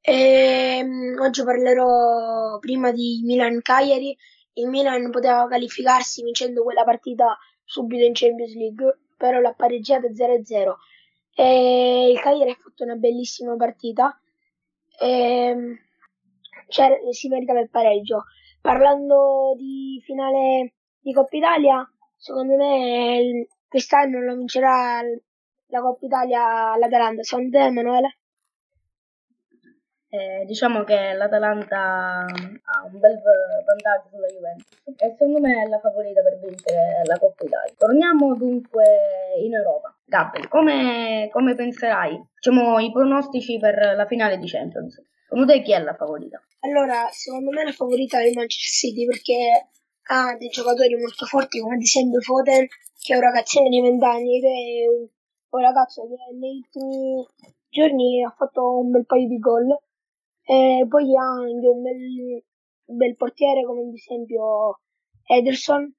Ehm, oggi parlerò prima di Milan-Cagliari. Il Milan poteva qualificarsi vincendo quella partita subito in Champions League, però l'ha pareggiata 0-0. E il Cagliari ha fatto una bellissima partita. E, cioè, si meritava il pareggio. Parlando di finale di Coppa Italia, secondo me quest'anno lo vincerà la Coppa Italia l'Atalanta. Secondo te, Emanuele? Eh, diciamo che l'Atalanta ha un bel vantaggio sulla Juventus e secondo me è la favorita per vincere la Coppa Italia. Torniamo dunque in Europa. Gabri, come, come penserai? Diciamo i pronostici per la finale di Champions. Secondo te chi è la favorita? Allora, secondo me la favorita è il Manchester City perché ha dei giocatori molto forti come ad esempio Foden, che è un ragazzino di 20 anni, che è un, un ragazzo che negli ultimi giorni ha fatto un bel paio di gol e poi ha anche un bel, un bel portiere come ad esempio Ederson.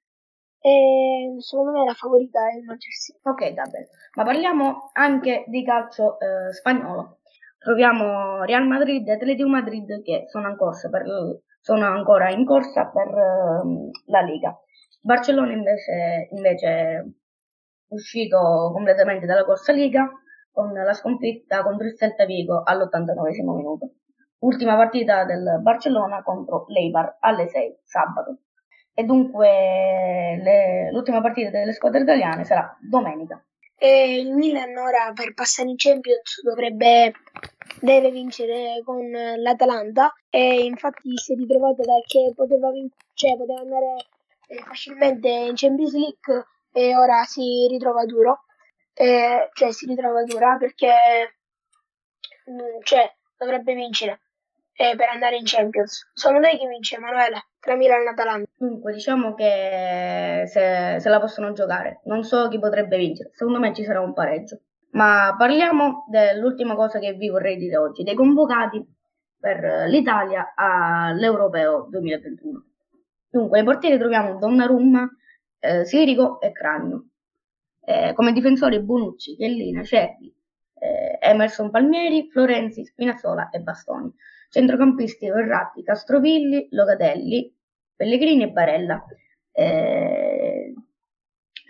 E secondo me la favorita è il Manchester City. Ok, davvero. Ma parliamo anche di calcio eh, spagnolo. Troviamo Real Madrid e Atletico Madrid che sono, per, sono ancora in corsa per uh, la Liga. Barcellona invece, invece è uscito completamente dalla corsa Liga con la sconfitta contro il Celta Vigo all'89 minuto ultima partita del Barcellona contro l'Eibar alle 6 sabato. E dunque le, l'ultima partita delle squadre italiane sarà domenica. E il Milan ora per passare in Champions dovrebbe deve vincere con l'Atalanta e infatti si è ritrovato che poteva, vin- cioè, poteva andare eh, facilmente in Champions League e ora si ritrova duro. Eh, cioè si ritrova dura perché mm, cioè, dovrebbe vincere eh, per andare in Champions. Sono lei che vince, Emanuele, tra Milan e Atalanta. Dunque, diciamo che se, se, la possono giocare. Non so chi potrebbe vincere. Secondo me ci sarà un pareggio. Ma parliamo dell'ultima cosa che vi vorrei dire oggi, dei convocati per l'Italia all'Europeo 2021. Dunque, ai portieri troviamo Donnarumma, eh, Sirico e Cragno. Eh, come difensori Bonucci, Chiellina, Cerri, eh, Emerson Palmieri, Florenzi, Spinazzola e Bastoni. Centrocampisti Verratti, Castrovilli, Locatelli, Pellegrini e Barella. Eh,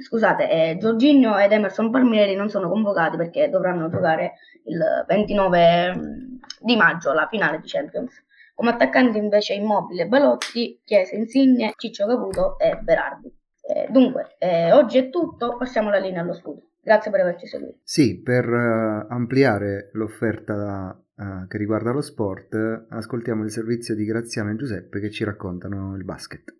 scusate, eh, Giorginio ed Emerson Palmieri non sono convocati perché dovranno giocare il 29 mm, di maggio la finale di Champions. Come attaccanti invece Immobile, Balotti, Chiesa, Insigne, Ciccio Caputo e Berardi. Eh, dunque, eh, oggi è tutto, passiamo la linea allo studio. Grazie per averci seguito. Sì, per uh, ampliare l'offerta uh, che riguarda lo sport, ascoltiamo il servizio di Graziano e Giuseppe che ci raccontano il basket.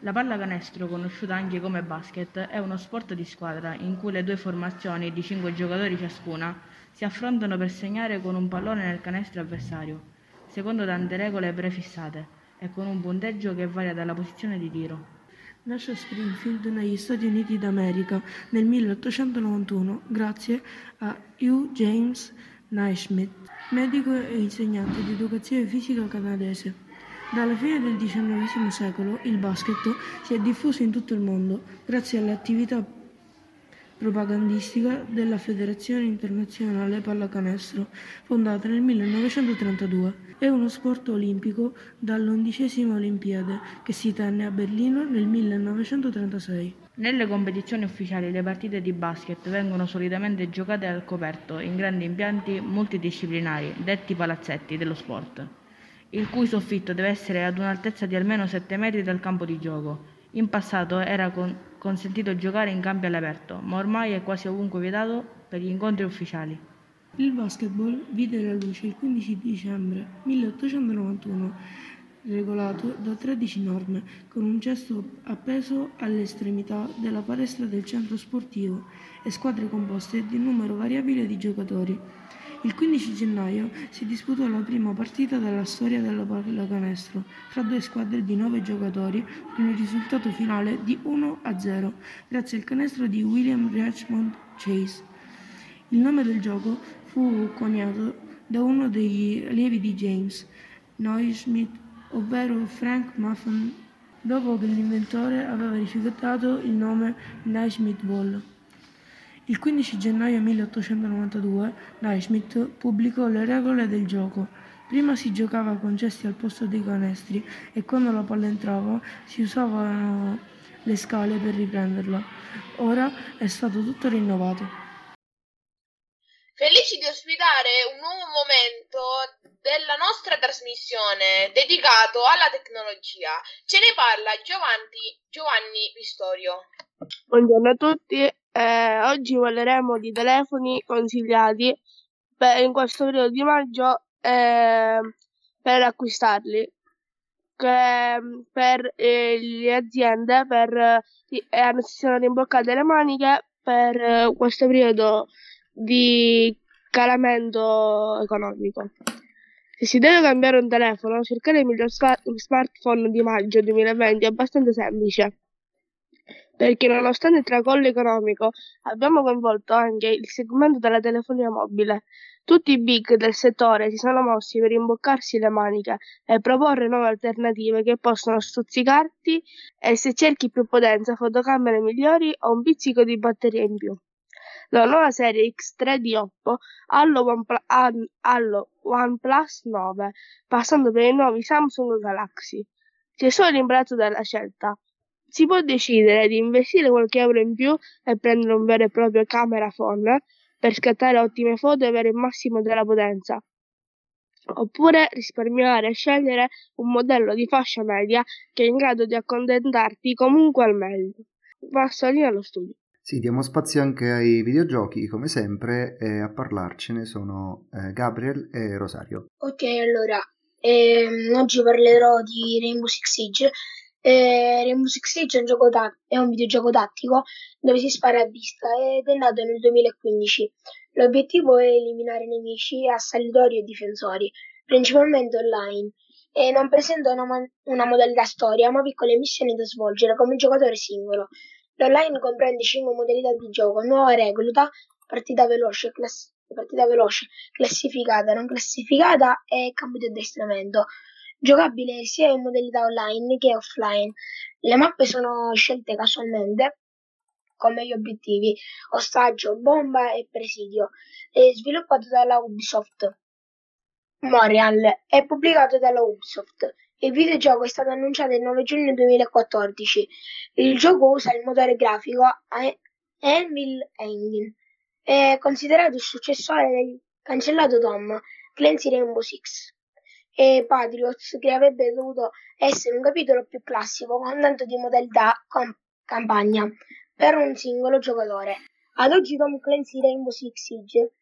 La pallacanestro, conosciuta anche come basket, è uno sport di squadra in cui le due formazioni di 5 giocatori ciascuna si affrontano per segnare con un pallone nel canestro avversario, secondo tante regole prefissate e con un punteggio che varia dalla posizione di tiro. Nasce a Springfield negli Stati Uniti d'America nel 1891 grazie a Hugh James Naismith, medico e insegnante di educazione fisica canadese. Dalla fine del XIX secolo il basket si è diffuso in tutto il mondo grazie alle attività propagandistica della Federazione Internazionale Pallacanestro, fondata nel 1932. È uno sport olimpico dall'undicesima Olimpiade che si tenne a Berlino nel 1936. Nelle competizioni ufficiali le partite di basket vengono solitamente giocate al coperto in grandi impianti multidisciplinari, detti palazzetti dello sport, il cui soffitto deve essere ad un'altezza di almeno 7 metri dal campo di gioco. In passato era con- consentito giocare in campi all'aperto, ma ormai è quasi ovunque vietato per gli incontri ufficiali. Il basketball vide la luce il 15 dicembre 1891, regolato da 13 norme, con un cesto appeso all'estremità della palestra del centro sportivo e squadre composte di un numero variabile di giocatori. Il 15 gennaio si disputò la prima partita della storia della pallacanestro fra due squadre di nove giocatori con il risultato finale di 1 a 0 grazie al canestro di William Richmond Chase. Il nome del gioco fu coniato da uno degli allievi di James Naismith, ovvero Frank Muffin, dopo che l'inventore aveva rifiutato il nome Naismith Ball. Il 15 gennaio 1892 Naismith pubblicò le regole del gioco. Prima si giocava con cesti al posto dei canestri e quando la palla entrava si usavano le scale per riprenderla. Ora è stato tutto rinnovato. Felici di ospitare un nuovo momento della nostra trasmissione dedicato alla tecnologia. Ce ne parla Giovanni, Giovanni Pistorio. Buongiorno a tutti, eh, oggi parleremo di telefoni consigliati per, in questo periodo di maggio eh, per acquistarli che, per eh, le aziende per, eh, si sono rimbloccate le maniche per eh, questo periodo di calamento economico. Se si deve cambiare un telefono, cercare il miglior smartphone di maggio 2020 è abbastanza semplice, perché nonostante il tracollo economico abbiamo coinvolto anche il segmento della telefonia mobile. Tutti i big del settore si sono mossi per imboccarsi le maniche e proporre nuove alternative che possono stuzzicarti e se cerchi più potenza, fotocamere migliori o un pizzico di batteria in più. La nuova serie X3 di Oppo allo, OnePlus, allo OnePlus 9, passando per i nuovi Samsung Galaxy. C'è solo l'imbarazzo della scelta. Si può decidere di investire qualche euro in più e prendere un vero e proprio camera phone per scattare ottime foto e avere il massimo della potenza. Oppure risparmiare e scegliere un modello di fascia media che è in grado di accontentarti comunque al meglio. Passo lì allo studio. Sì, diamo spazio anche ai videogiochi, come sempre, e a parlarcene sono eh, Gabriel e Rosario. Ok, allora, ehm, oggi parlerò di Rainbow Six Siege. Eh, Rainbow Six Siege è un, gioco ta- è un videogioco tattico dove si spara a vista ed è nato nel 2015. L'obiettivo è eliminare nemici assalitori e difensori, principalmente online, e non presenta una, mo- una modalità storia, ma piccole missioni da svolgere come giocatore singolo. L'online comprende 5 modalità di gioco, nuova recluta, partita veloce, class- partita veloce, classificata, non classificata e campo di addestramento. Giocabile sia in modalità online che offline. Le mappe sono scelte casualmente come gli obiettivi ostaggio, bomba e presidio. È sviluppato dalla Ubisoft. Montreal è pubblicato dalla Ubisoft. Il videogioco è stato annunciato il 9 giugno 2014. Il gioco usa il motore grafico Unreal Engine. È considerato il successore del cancellato Tom Clancy Rainbow Six e Patriots che avrebbe dovuto essere un capitolo più classico con tanto di modalità com- campagna per un singolo giocatore. Ad oggi Tom Clancy Rainbow Six Siege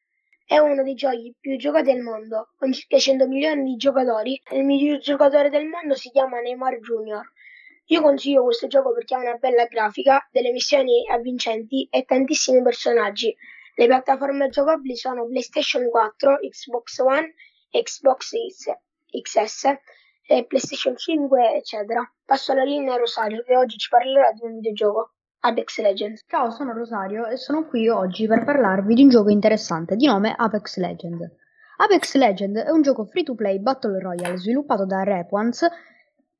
è uno dei giochi più giocati al mondo, con circa 100 milioni di giocatori. Il miglior giocatore del mondo si chiama Neymar Jr. Io consiglio questo gioco perché ha una bella grafica, delle missioni avvincenti e tantissimi personaggi. Le piattaforme giocabili sono PlayStation 4, Xbox One, Xbox XS, PlayStation 5, eccetera. Passo la linea Rosario che oggi ci parlerà di un videogioco. Apex Legends. Ciao, sono Rosario e sono qui oggi per parlarvi di un gioco interessante di nome Apex Legends. Apex Legends è un gioco free to play Battle Royale sviluppato da Repuance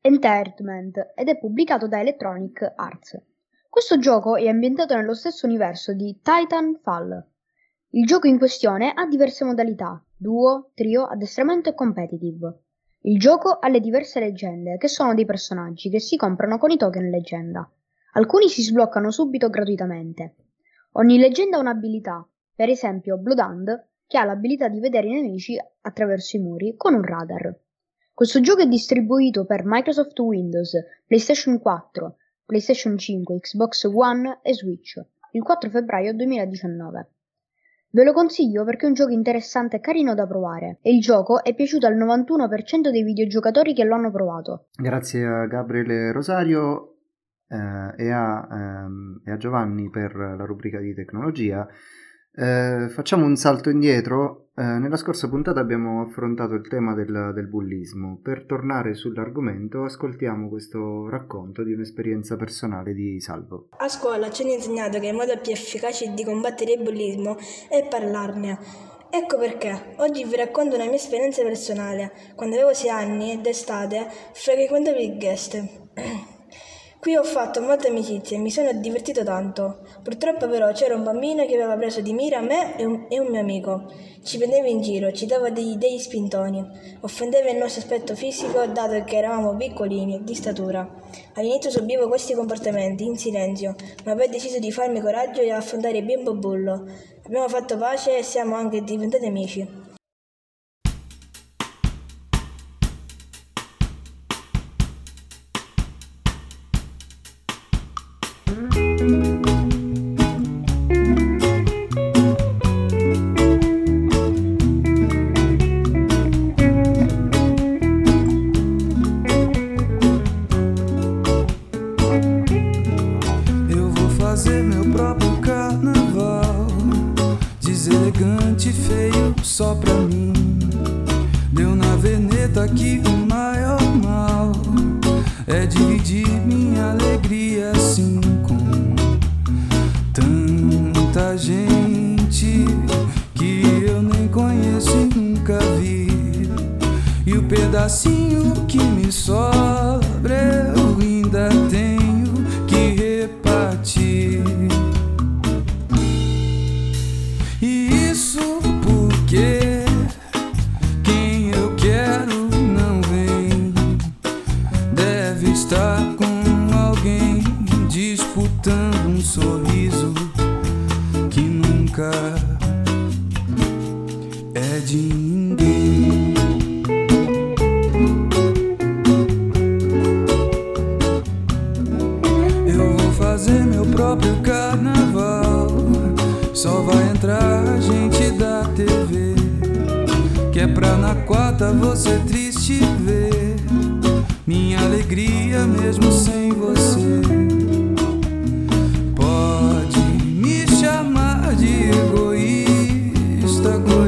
Entertainment ed è pubblicato da Electronic Arts. Questo gioco è ambientato nello stesso universo di Titanfall. Il gioco in questione ha diverse modalità, duo, trio, addestramento e competitive. Il gioco ha le diverse leggende, che sono dei personaggi che si comprano con i token leggenda. Alcuni si sbloccano subito gratuitamente. Ogni leggenda ha un'abilità, per esempio Bloodhound, che ha l'abilità di vedere i nemici attraverso i muri con un radar. Questo gioco è distribuito per Microsoft Windows, PlayStation 4, PlayStation 5, Xbox One e Switch il 4 febbraio 2019. Ve lo consiglio perché è un gioco interessante e carino da provare e il gioco è piaciuto al 91% dei videogiocatori che lo hanno provato. Grazie a Gabriele Rosario eh, e, a, ehm, e, a, Giovanni per la rubrica di tecnologia. Eh, facciamo un salto indietro eh, nella scorsa puntata abbiamo affrontato il tema del, del, bullismo. Per tornare sull'argomento, ascoltiamo questo racconto di un'esperienza personale di Salvo. A scuola ci hanno insegnato che il modo più efficace di combattere il bullismo è parlarne. Ecco perché oggi vi racconto una mia esperienza personale. Quando avevo 6 anni d'estate, frequentavo il guest. Qui ho fatto molte amicizie e mi sono divertito tanto. Purtroppo però c'era un bambino che aveva preso di mira me e un, e un mio amico. Ci prendeva in giro, ci dava dei, degli spintoni, offendeva il nostro aspetto fisico dato che eravamo piccolini, di statura. All'inizio subivo questi comportamenti in silenzio, ma poi ho deciso di farmi coraggio e affrontare il bimbo bullo. Abbiamo fatto pace e siamo anche diventati amici. você triste ver minha alegria mesmo sem você. Pode me chamar de egoísta, coisa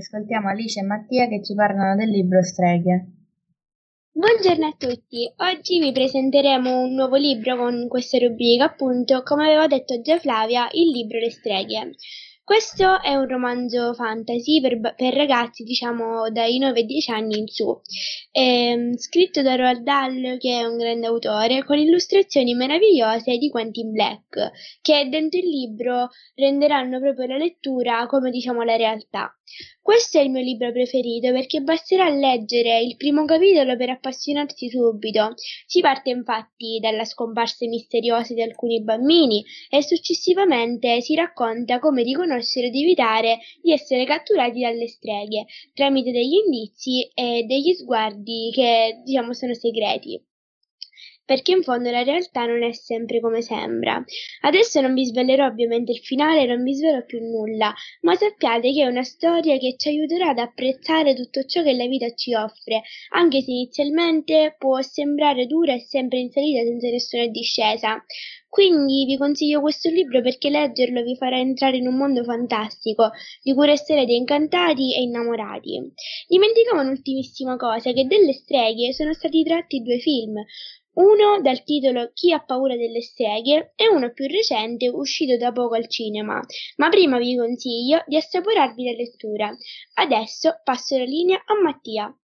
Ascoltiamo Alice e Mattia che ci parlano del libro Streghe. Buongiorno a tutti, oggi vi presenteremo un nuovo libro con questa rubrica, appunto, come aveva detto già Flavia, il libro Le streghe. Questo è un romanzo fantasy per, per ragazzi, diciamo, dai 9 ai 10 anni in su, è, ehm, scritto da Roald Dahl, che è un grande autore, con illustrazioni meravigliose di Quentin Black, che dentro il libro renderanno proprio la lettura come, diciamo, la realtà. Questo è il mio libro preferito perché basterà leggere il primo capitolo per appassionarsi subito. Si parte infatti dalla scomparsa misteriosa di alcuni bambini e successivamente si racconta come riconoscere ed evitare di essere catturati dalle streghe tramite degli indizi e degli sguardi che diciamo sono segreti perché in fondo la realtà non è sempre come sembra. Adesso non vi svelerò ovviamente il finale, non vi svelo più nulla, ma sappiate che è una storia che ci aiuterà ad apprezzare tutto ciò che la vita ci offre, anche se inizialmente può sembrare dura e sempre in salita senza nessuna discesa. Quindi vi consiglio questo libro perché leggerlo vi farà entrare in un mondo fantastico, di cui resterete incantati e innamorati. Dimenticavo un'ultimissima cosa, che delle streghe sono stati tratti due film, uno dal titolo Chi ha paura delle streghe e uno più recente uscito da poco al cinema, ma prima vi consiglio di assaporarvi la lettura. Adesso passo la linea a Mattia.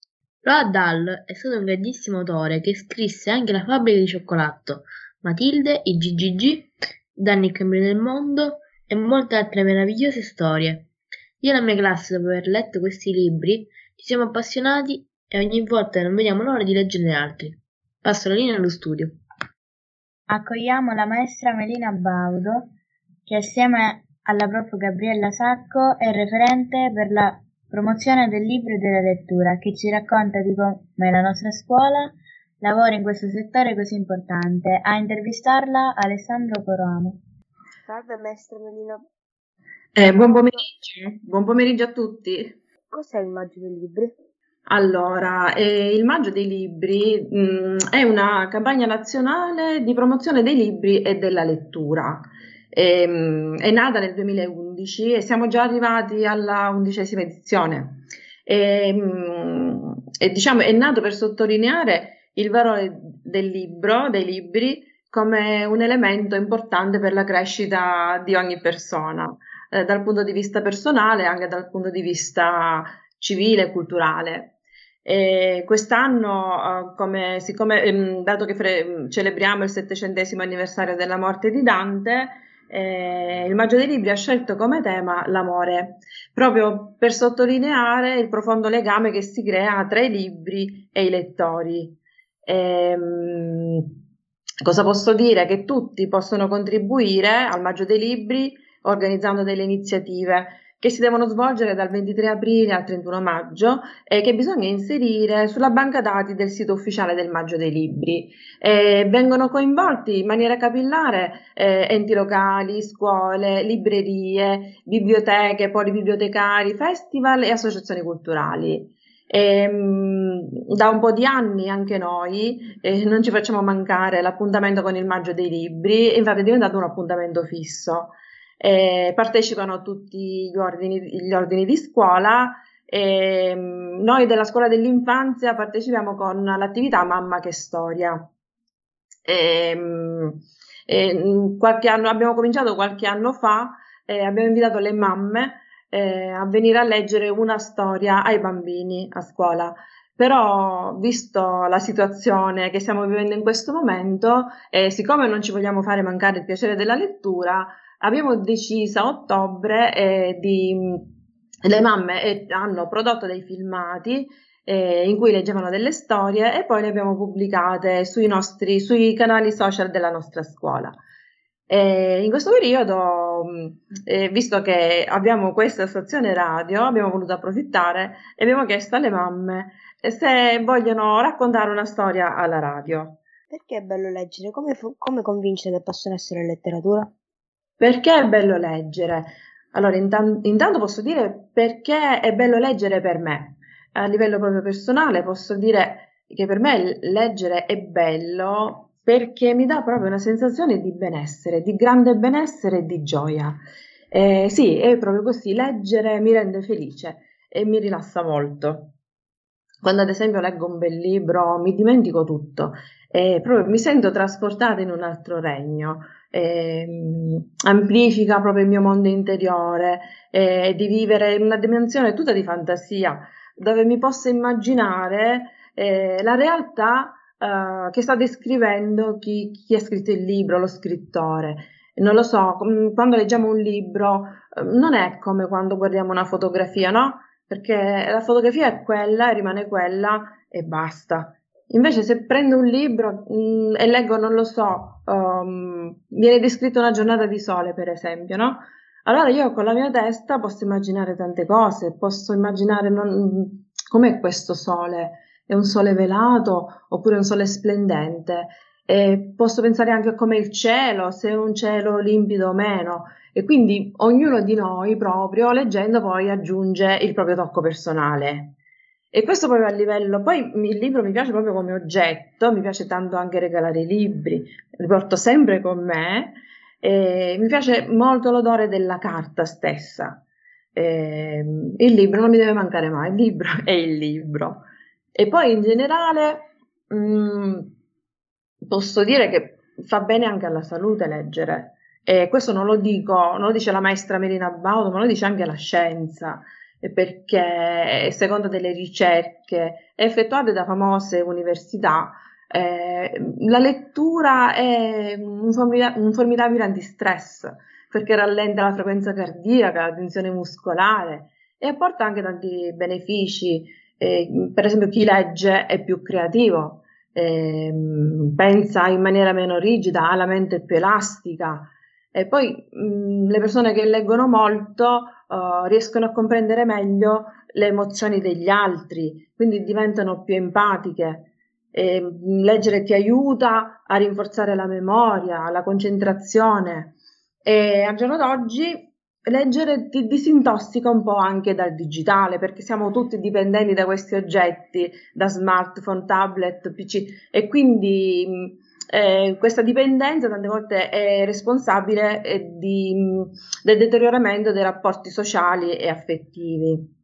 Roald Dahl è stato un grandissimo autore che scrisse anche La fabbrica di cioccolato, Matilde, i GGG, Danny Cambri nel mondo e molte altre meravigliose storie. Io e la mia classe, dopo aver letto questi libri, ci siamo appassionati e ogni volta non vediamo l'ora di leggerne altri. Passo la linea allo studio. Accogliamo la maestra Melina Baudo, che assieme alla prof. Gabriella Sacco è referente per la promozione del libro e della lettura, che ci racconta di come la nostra scuola lavora in questo settore così importante. A intervistarla Alessandro Coramo. Salve maestra Melina. Eh, buon pomeriggio, buon pomeriggio a tutti. Cos'è il maggio dei libri? Allora, eh, il Maggio dei Libri mh, mm, è una campagna nazionale di promozione dei libri e della lettura. E, mh, è nata nel 2011 e siamo già arrivati alla undicesima edizione. E, mh, e, diciamo, è nato per sottolineare il valore del libro, dei libri, come un elemento importante per la crescita di ogni persona, eh, dal punto di vista personale e anche dal punto di vista civile e culturale. E quest'anno, uh, come, siccome, ehm, dato che fre- celebriamo il settecentesimo anniversario della morte di Dante, eh, il Maggio dei Libri ha scelto come tema l'amore, proprio per sottolineare il profondo legame che si crea tra i libri e i lettori. Ehm, cosa posso dire? Che tutti possono contribuire al Maggio dei Libri organizzando delle iniziative che si devono svolgere dal 23 aprile al 31 maggio e che bisogna inserire sulla banca dati del sito ufficiale del Maggio dei Libri. E vengono coinvolti in maniera capillare eh, enti locali, scuole, librerie, biblioteche, polibibliotecari, festival e associazioni culturali. E, da un po' di anni anche noi eh, non ci facciamo mancare l'appuntamento con il Maggio dei Libri, infatti è diventato un appuntamento fisso eh, partecipano tutti gli ordini, gli ordini di scuola. E, mm, noi della scuola dell'infanzia partecipiamo con l'attività Mamma che storia. E, mm, e, mm, qualche anno, abbiamo cominciato qualche anno fa e abbiamo invitato le mamme eh, a venire a leggere una storia ai bambini a scuola. Però, visto la situazione che stiamo vivendo in questo momento, e siccome non ci vogliamo fare mancare il piacere della lettura, abbiamo deciso a ottobre eh, di le mamme eh, hanno prodotto dei filmati eh, in cui leggevano delle storie e poi le abbiamo pubblicate sui, nostri, sui canali social della nostra scuola. E in questo periodo, eh, visto che abbiamo questa stazione radio, abbiamo voluto approfittare e abbiamo chiesto alle mamme se vogliono raccontare una storia alla radio. Perché è bello leggere? Come, come convince che possono essere letteratura? Perché è bello leggere? Allora, intan- intanto posso dire perché è bello leggere per me. A livello proprio personale posso dire che per me leggere è bello perché mi dà proprio una sensazione di benessere, di grande benessere e di gioia. Eh, sì, è proprio così, leggere mi rende felice e mi rilassa molto. Quando ad esempio leggo un bel libro mi dimentico tutto e proprio mi sento trasportata in un altro regno eh, amplifica proprio il mio mondo interiore, eh, di vivere in una dimensione tutta di fantasia, dove mi posso immaginare eh, la realtà eh, che sta descrivendo chi, chi, ha scritto il libro, lo scrittore. Non lo so, quando leggiamo un libro eh, non è come quando guardiamo una fotografia, no? Perché la fotografia è quella rimane quella e basta. Invece se prendo un libro mh, mm, e leggo, non lo so, um, viene descritta una giornata di sole, per esempio, no? Allora io con la mia testa posso immaginare tante cose, posso immaginare non, com'è questo sole, è un sole velato oppure un sole splendente, e posso pensare anche a com'è il cielo, se è un cielo limpido o meno, e quindi ognuno di noi proprio leggendo poi aggiunge il proprio tocco personale. E questo proprio a livello, poi il libro mi piace proprio come oggetto, mi piace tanto anche regalare i libri, li porto sempre con me, e mi piace molto l'odore della carta stessa. E il libro non mi deve mancare mai, il libro [laughs] è il libro. E poi in generale mh, mm, posso dire che fa bene anche alla salute leggere. E questo non lo dico, non lo dice la maestra Melina Baudo, ma lo dice anche la scienza perché secondo delle ricerche effettuate da famose università eh, la lettura è un, formida- un formidabile antistress perché rallenta la frequenza cardiaca, la tensione muscolare e apporta anche tanti benefici. Eh, per esempio, chi legge è più creativo, eh, pensa in maniera meno rigida, ha la mente più elastica. E poi mh, le persone che leggono molto uh, riescono a comprendere meglio le emozioni degli altri, quindi diventano più empatiche. E, mh, leggere ti aiuta a rinforzare la memoria, la concentrazione e al giorno d'oggi leggere ti disintossica un po' anche dal digitale perché siamo tutti dipendenti da questi oggetti, da smartphone, tablet, PC e quindi eh, questa dipendenza tante volte è responsabile eh, di, del deterioramento dei rapporti sociali e affettivi.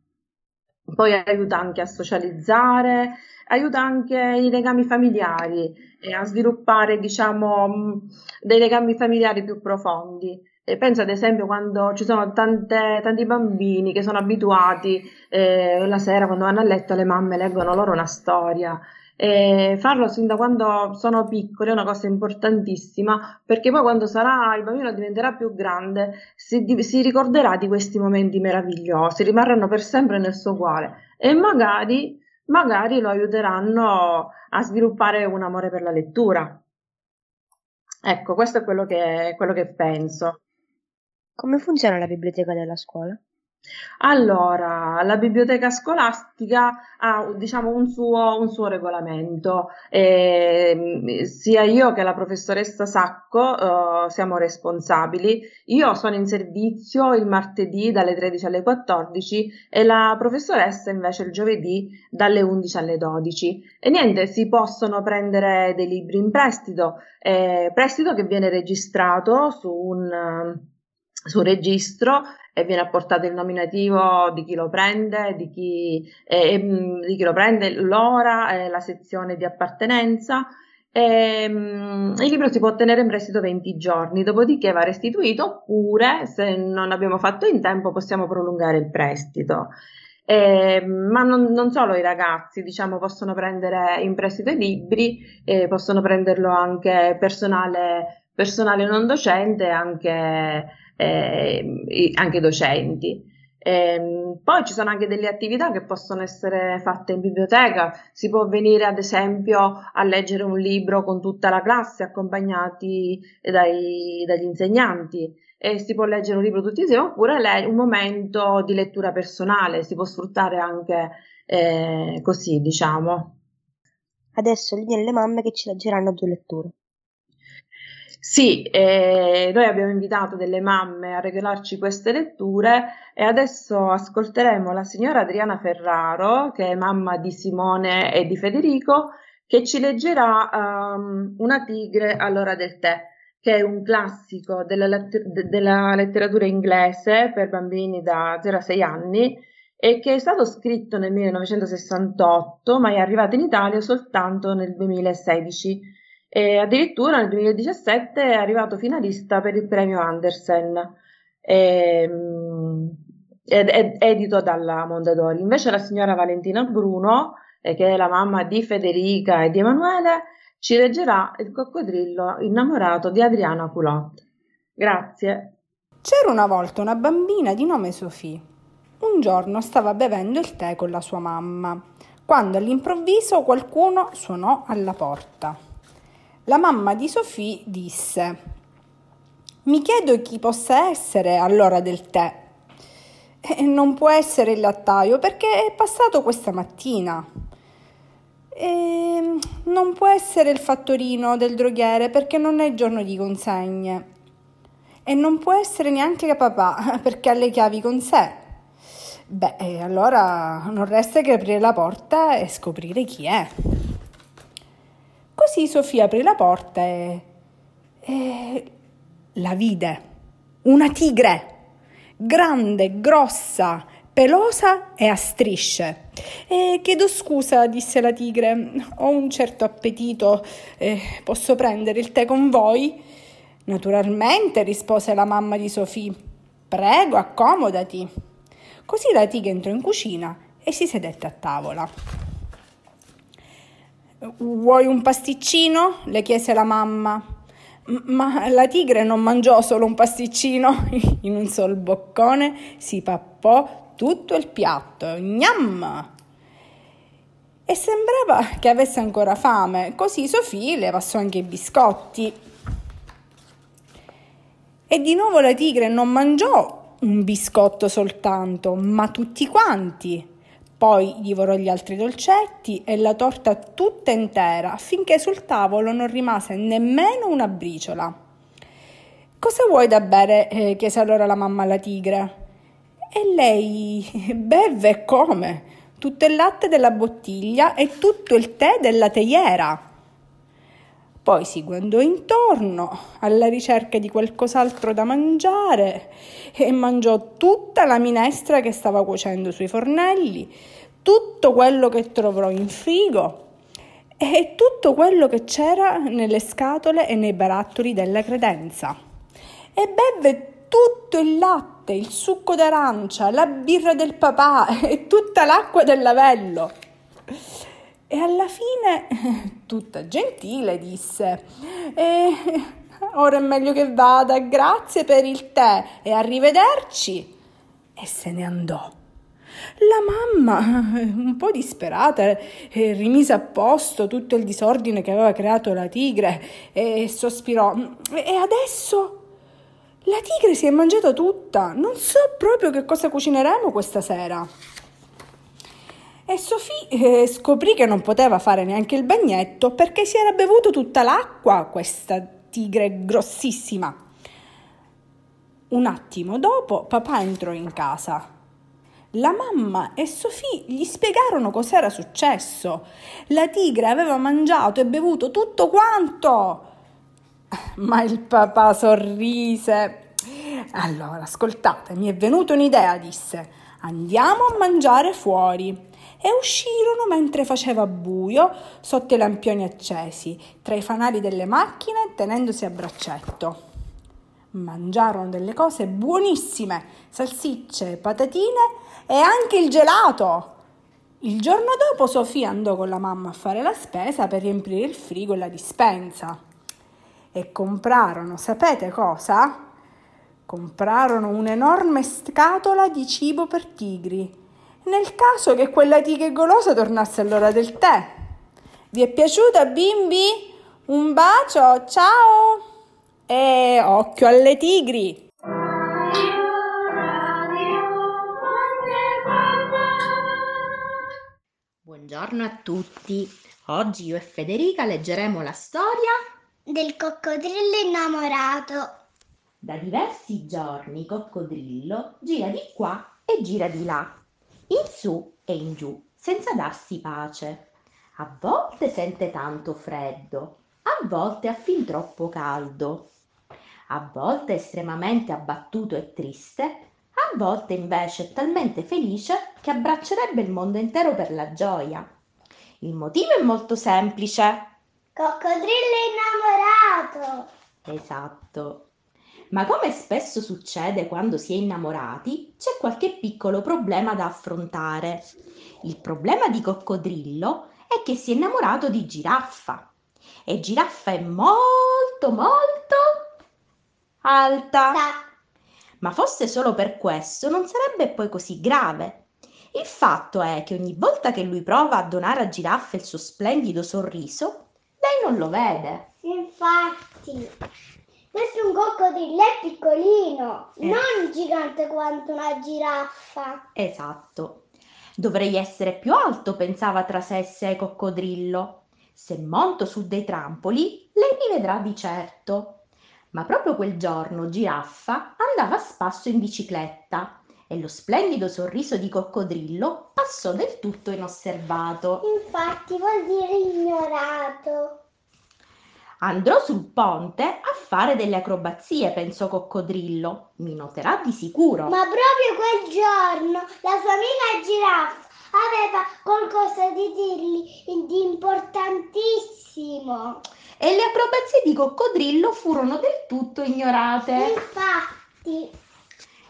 Poi aiuta anche a socializzare, aiuta anche i legami familiari e a sviluppare, diciamo, dei legami familiari più profondi. E penso ad esempio quando ci sono tante, tanti bambini che sono abituati eh, la sera quando vanno a letto le mamme leggono loro una storia e farlo sin da quando sono piccoli è una cosa importantissima perché poi quando sarà il bambino diventerà più grande si, si ricorderà di questi momenti meravigliosi, rimarranno per sempre nel suo cuore e magari, magari lo aiuteranno a sviluppare un amore per la lettura. Ecco, questo è quello che, quello che penso. Come funziona la biblioteca della scuola? Allora, la biblioteca scolastica ha diciamo, un, suo, un suo regolamento, e, sia io che la professoressa Sacco uh, siamo responsabili. Io sono in servizio il martedì dalle 13 alle 14 e la professoressa invece il giovedì dalle 11 alle 12. E niente, si possono prendere dei libri in prestito, eh, prestito che viene registrato su un sul registro e viene apportato il nominativo di chi lo prende, di chi, eh, di chi lo prende, l'ora, eh, la sezione di appartenenza. E, um, il libro si può tenere in prestito 20 giorni, dopodiché va restituito oppure se non abbiamo fatto in tempo possiamo prolungare il prestito. Eh, ma non, non, solo i ragazzi, diciamo, possono prendere in prestito i libri, eh, possono prenderlo anche personale, personale non docente, anche eh, anche docenti. Eh, poi ci sono anche delle attività che possono essere fatte in biblioteca, si può venire ad esempio a leggere un libro con tutta la classe accompagnati dai, dagli insegnanti e si può leggere un libro tutti insieme oppure le- un momento di lettura personale, si può sfruttare anche eh, così diciamo. Adesso linea alle mamme che ci leggeranno due letture. Sì, eh, noi abbiamo invitato delle mamme a regalarci queste letture e adesso ascolteremo la signora Adriana Ferraro, che è mamma di Simone e di Federico, che ci leggerà um, Una tigre all'ora del tè, che è un classico della, letter- della letteratura inglese per bambini da 0 a 6 anni e che è stato scritto nel 1968 ma è arrivato in Italia soltanto nel 2016 e addirittura nel 2017 è arrivato finalista per il premio Andersen, e, ehm, ed è edito dalla Mondadori. Invece la signora Valentina Bruno, eh, che è la mamma di Federica e di Emanuele, ci leggerà Il coccodrillo innamorato di Adriana Culot. Grazie. C'era una volta una bambina di nome Sophie. Un giorno stava bevendo il tè con la sua mamma, quando all'improvviso qualcuno suonò alla porta. La mamma di Sofì disse: Mi chiedo chi possa essere all'ora del tè. E non può essere il lattaio perché è passato questa mattina. E non può essere il fattorino del droghiere perché non è giorno di consegne. E non può essere neanche papà [laughs] perché ha le chiavi con sé. Beh, allora non resta che aprire la porta e scoprire chi è. Così Sofia aprì la porta e, e la vide. Una tigre, grande, grossa, pelosa e a strisce. E chiedo scusa, disse la tigre, ho un certo appetito, eh, posso prendere il tè con voi? Naturalmente, rispose la mamma di Sofì. Prego, accomodati. Così la tigre entrò in cucina e si sedette a tavola. Vuoi un pasticcino? le chiese la mamma. Ma la tigre non mangiò solo un pasticcino, [laughs] in un sol boccone si pappò tutto il piatto. Gnam! E sembrava che avesse ancora fame, così Sofì le passò anche i biscotti. E di nuovo la tigre non mangiò un biscotto soltanto, ma tutti quanti. Poi divorò gli altri dolcetti e la torta tutta intera, finché sul tavolo non rimase nemmeno una briciola. Cosa vuoi da bere? Eh, chiese allora la mamma alla tigre. E lei [laughs] beve come? Tutto il latte della bottiglia e tutto il tè della teiera. Poi si guardò intorno alla ricerca di qualcos'altro da mangiare e mangiò tutta la minestra che stava cuocendo sui fornelli, tutto quello che trovò in frigo e tutto quello che c'era nelle scatole e nei barattoli della credenza. E bevve tutto il latte, il succo d'arancia, la birra del papà e tutta l'acqua del lavello. E alla fine, [laughs] tutta gentile, disse: eh, [laughs] Ora è meglio che vada, grazie per il tè e arrivederci. E se ne andò. La mamma, [laughs] un po' disperata, eh, rimise a posto tutto il disordine che aveva creato la tigre e sospirò: E adesso? La tigre si è mangiata tutta, non so proprio che cosa cucineremo questa sera. E Sofì eh, scoprì che non poteva fare neanche il bagnetto perché si era bevuto tutta l'acqua, questa tigre grossissima. Un attimo dopo papà entrò in casa. La mamma e Sofì gli spiegarono cos'era successo. La tigre aveva mangiato e bevuto tutto quanto. [laughs] Ma il papà sorrise. Allora, ascoltate, mi è venuta un'idea, disse. Andiamo a mangiare fuori e uscirono mentre faceva buio sotto i lampioni accesi, tra i fanali delle macchine, tenendosi a braccetto. Mangiarono delle cose buonissime, salsicce, patatine e anche il gelato. Il giorno dopo Sofia andò con la mamma a fare la spesa per riempire il frigo e la dispensa. E comprarono, sapete cosa? Comprarono un'enorme scatola di cibo per tigri nel caso che quella tigre golosa tornasse all'ora del tè. Vi è piaciuta, bimbi? Un bacio, ciao! E occhio alle tigri! Buongiorno a tutti. Oggi io e Federica leggeremo la storia del coccodrillo innamorato. Da diversi giorni Coccodrillo gira di qua e gira di là in su e in giù, senza darsi pace. A volte sente tanto freddo, a volte ha fin troppo caldo. A volte è estremamente abbattuto e triste, a volte invece è talmente felice che abbraccerebbe il mondo intero per la gioia. Il motivo è molto semplice. Coccodrillo innamorato! Esatto. Ma come spesso succede quando si è innamorati, c'è qualche piccolo problema da affrontare. Il problema di Coccodrillo è che si è innamorato di Giraffa. E Giraffa è molto, molto alta. Ma fosse solo per questo non sarebbe poi così grave. Il fatto è che ogni volta che lui prova a donare a Giraffa il suo splendido sorriso, lei non lo vede. Infatti, questo è un coccodrillo è piccolino, Eh. non gigante quanto una giraffa. Esatto. Dovrei essere più alto, pensava tra sé e sé Coccodrillo. Se monto su dei trampoli, lei mi vedrà di certo. Ma proprio quel giorno Giraffa andava a spasso in bicicletta e lo splendido sorriso di Coccodrillo passò del tutto inosservato. Infatti vuol dire ignorato. Andrò sul ponte a fare delle acrobazie, pensò Coccodrillo. Mi noterà di sicuro. Ma proprio quel giorno la sua amica giraffa aveva qualcosa di dirgli di importantissimo. E le acrobazie di Coccodrillo furono del tutto ignorate. Infatti,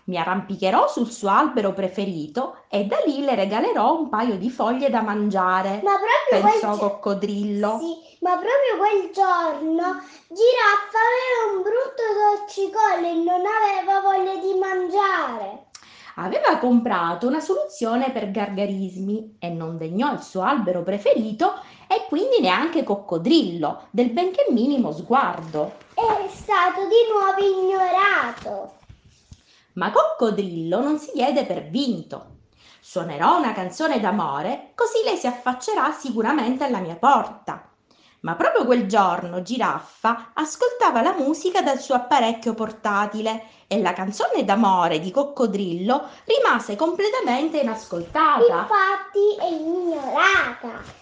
Mi arrampicherò sul suo albero preferito e da lì le regalerò un paio di foglie da mangiare, ma proprio quel pensò gio- Coccodrillo. Sì, ma proprio quel giorno Giraffa aveva un brutto torcicollo e non aveva voglia di mangiare. Aveva comprato una soluzione per gargarismi e non degnò il suo albero preferito e quindi neanche Coccodrillo, del benché minimo sguardo. È stato di nuovo ignorato. Ma Coccodrillo non si diede per vinto. Suonerò una canzone d'amore, così lei si affaccerà sicuramente alla mia porta. Ma proprio quel giorno Giraffa ascoltava la musica dal suo apparecchio portatile e la canzone d'amore di Coccodrillo rimase completamente inascoltata. Infatti è ignorata.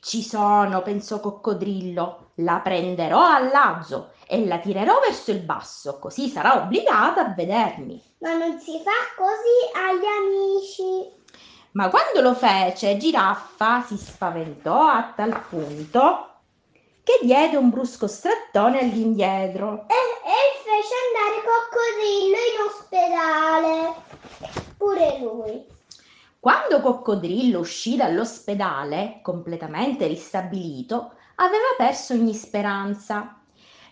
Ci sono, pensò Coccodrillo, la prenderò a lazzo e la tirerò verso il basso, così sarà obbligata a vedermi. Ma non si fa così agli amici. Ma quando lo fece, Giraffa si spaventò a tal punto che diede un brusco strattone all'indietro. E, e fece andare Coccodrillo in ospedale. Pure lui. Quando Coccodrillo uscì dall'ospedale, completamente ristabilito, aveva perso ogni speranza.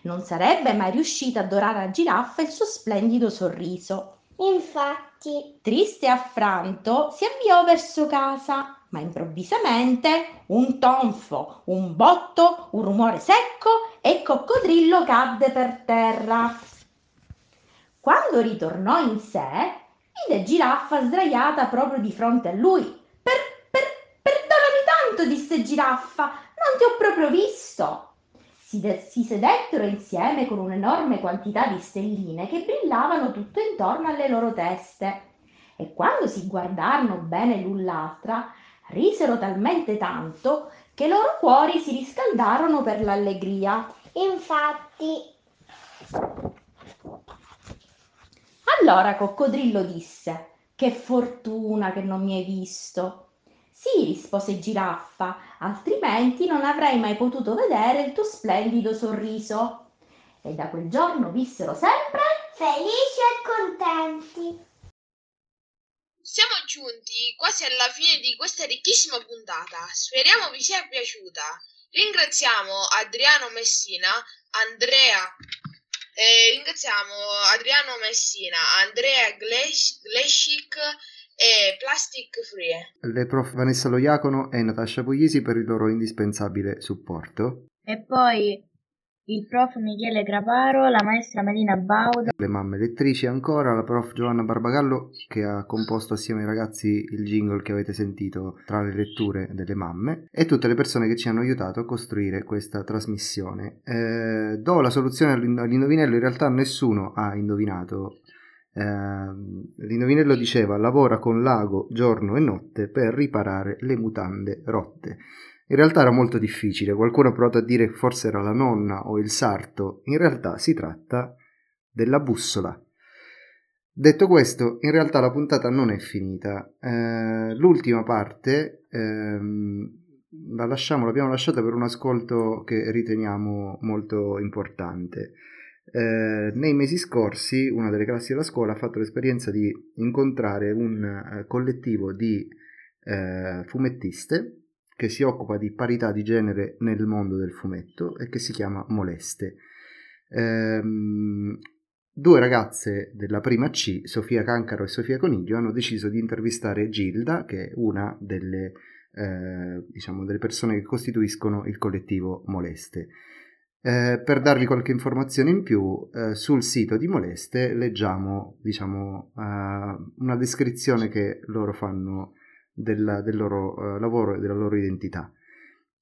Non sarebbe mai riuscito a dorare a Giraffa il suo splendido sorriso. Infatti, Triste e affranto, si avviò verso casa, ma improvvisamente un tonfo, un botto, un rumore secco e Coccodrillo cadde per terra. Quando ritornò in sé, vide Giraffa sdraiata proprio di fronte a lui. Per, per, perdonami tanto, disse Giraffa, non ti ho proprio visto. Si, de- si sedettero insieme con un'enorme quantità di stelline che brillavano tutto intorno alle loro teste. E quando si guardarono bene l'un l'altra, risero talmente tanto che i loro cuori si riscaldarono per l'allegria. infatti, Allora Coccodrillo disse: Che fortuna che non mi hai visto. Sì, rispose Giraffa, altrimenti non avrei mai potuto vedere il tuo splendido sorriso. E da quel giorno vissero sempre felici e contenti. Siamo giunti quasi alla fine di questa ricchissima puntata. Speriamo vi sia piaciuta. Ringraziamo Adriano Messina, Andrea. eh, ringraziamo Adriano Messina, Andrea Gles- Glescic e Plastic Free. Le prof Vanessa Loiacono e Natascia Puglisi per il loro indispensabile supporto. E poi il prof Michele Graparo, la maestra Melina Bauda, Le mamme lettrici ancora, la prof Giovanna Barbagallo che ha composto assieme ai ragazzi il jingle che avete sentito tra le letture delle mamme e tutte le persone che ci hanno aiutato a costruire questa trasmissione. Eh, do la soluzione all'in- all'indovinello, in realtà nessuno ha indovinato. Eh, l'indovinello diceva lavora con l'ago giorno e notte per riparare le mutande rotte. In realtà era molto difficile, qualcuno ha provato a dire che forse era la nonna o il sarto, in realtà si tratta della bussola. Detto questo, in realtà la puntata non è finita. Eh, l'ultima parte ehm, la lasciamo, l'abbiamo lasciata per un ascolto che riteniamo molto importante. Eh, nei mesi scorsi una delle classi della scuola ha fatto l'esperienza di incontrare un eh, collettivo di eh, fumettiste che si occupa di parità di genere nel mondo del fumetto e che si chiama Moleste. Ehm, Due ragazze della prima C, Sofia Cancaro e Sofia Coniglio, hanno deciso di intervistare Gilda, che è una delle, eh, diciamo, delle persone che costituiscono il collettivo Moleste. Eh, per darvi qualche informazione in più, eh, sul sito di Moleste leggiamo diciamo, uh, una descrizione che loro fanno del, del loro uh, lavoro e della loro identità.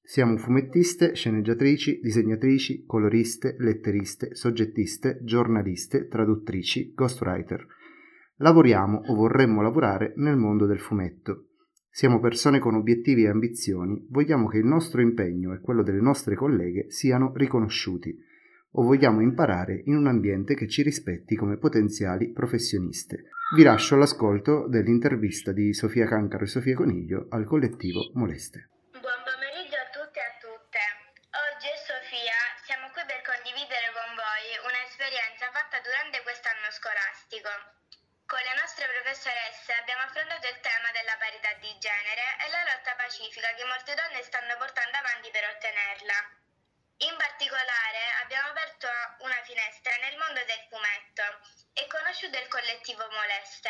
Siamo fumettiste, sceneggiatrici, disegnatrici, coloriste, letteriste, soggettiste, giornaliste, traduttrici, ghostwriter. Lavoriamo o vorremmo lavorare nel mondo del fumetto. Siamo persone con obiettivi e ambizioni, vogliamo che il nostro impegno e quello delle nostre colleghe siano riconosciuti, o vogliamo imparare in un ambiente che ci rispetti come potenziali professioniste. Vi lascio all'ascolto dell'intervista di Sofia Cancaro e Sofia Coniglio al collettivo Moleste. Buon pomeriggio a tutti e a tutte. Oggi è Sofia, siamo qui per condividere con voi un'esperienza fatta durante quest'anno scolastico. Le nostre professoresse abbiamo affrontato il tema della parità di genere e la lotta pacifica che molte donne stanno portando avanti per ottenerla. In particolare abbiamo aperto una finestra nel mondo del fumetto e conosciuto il collettivo Moleste.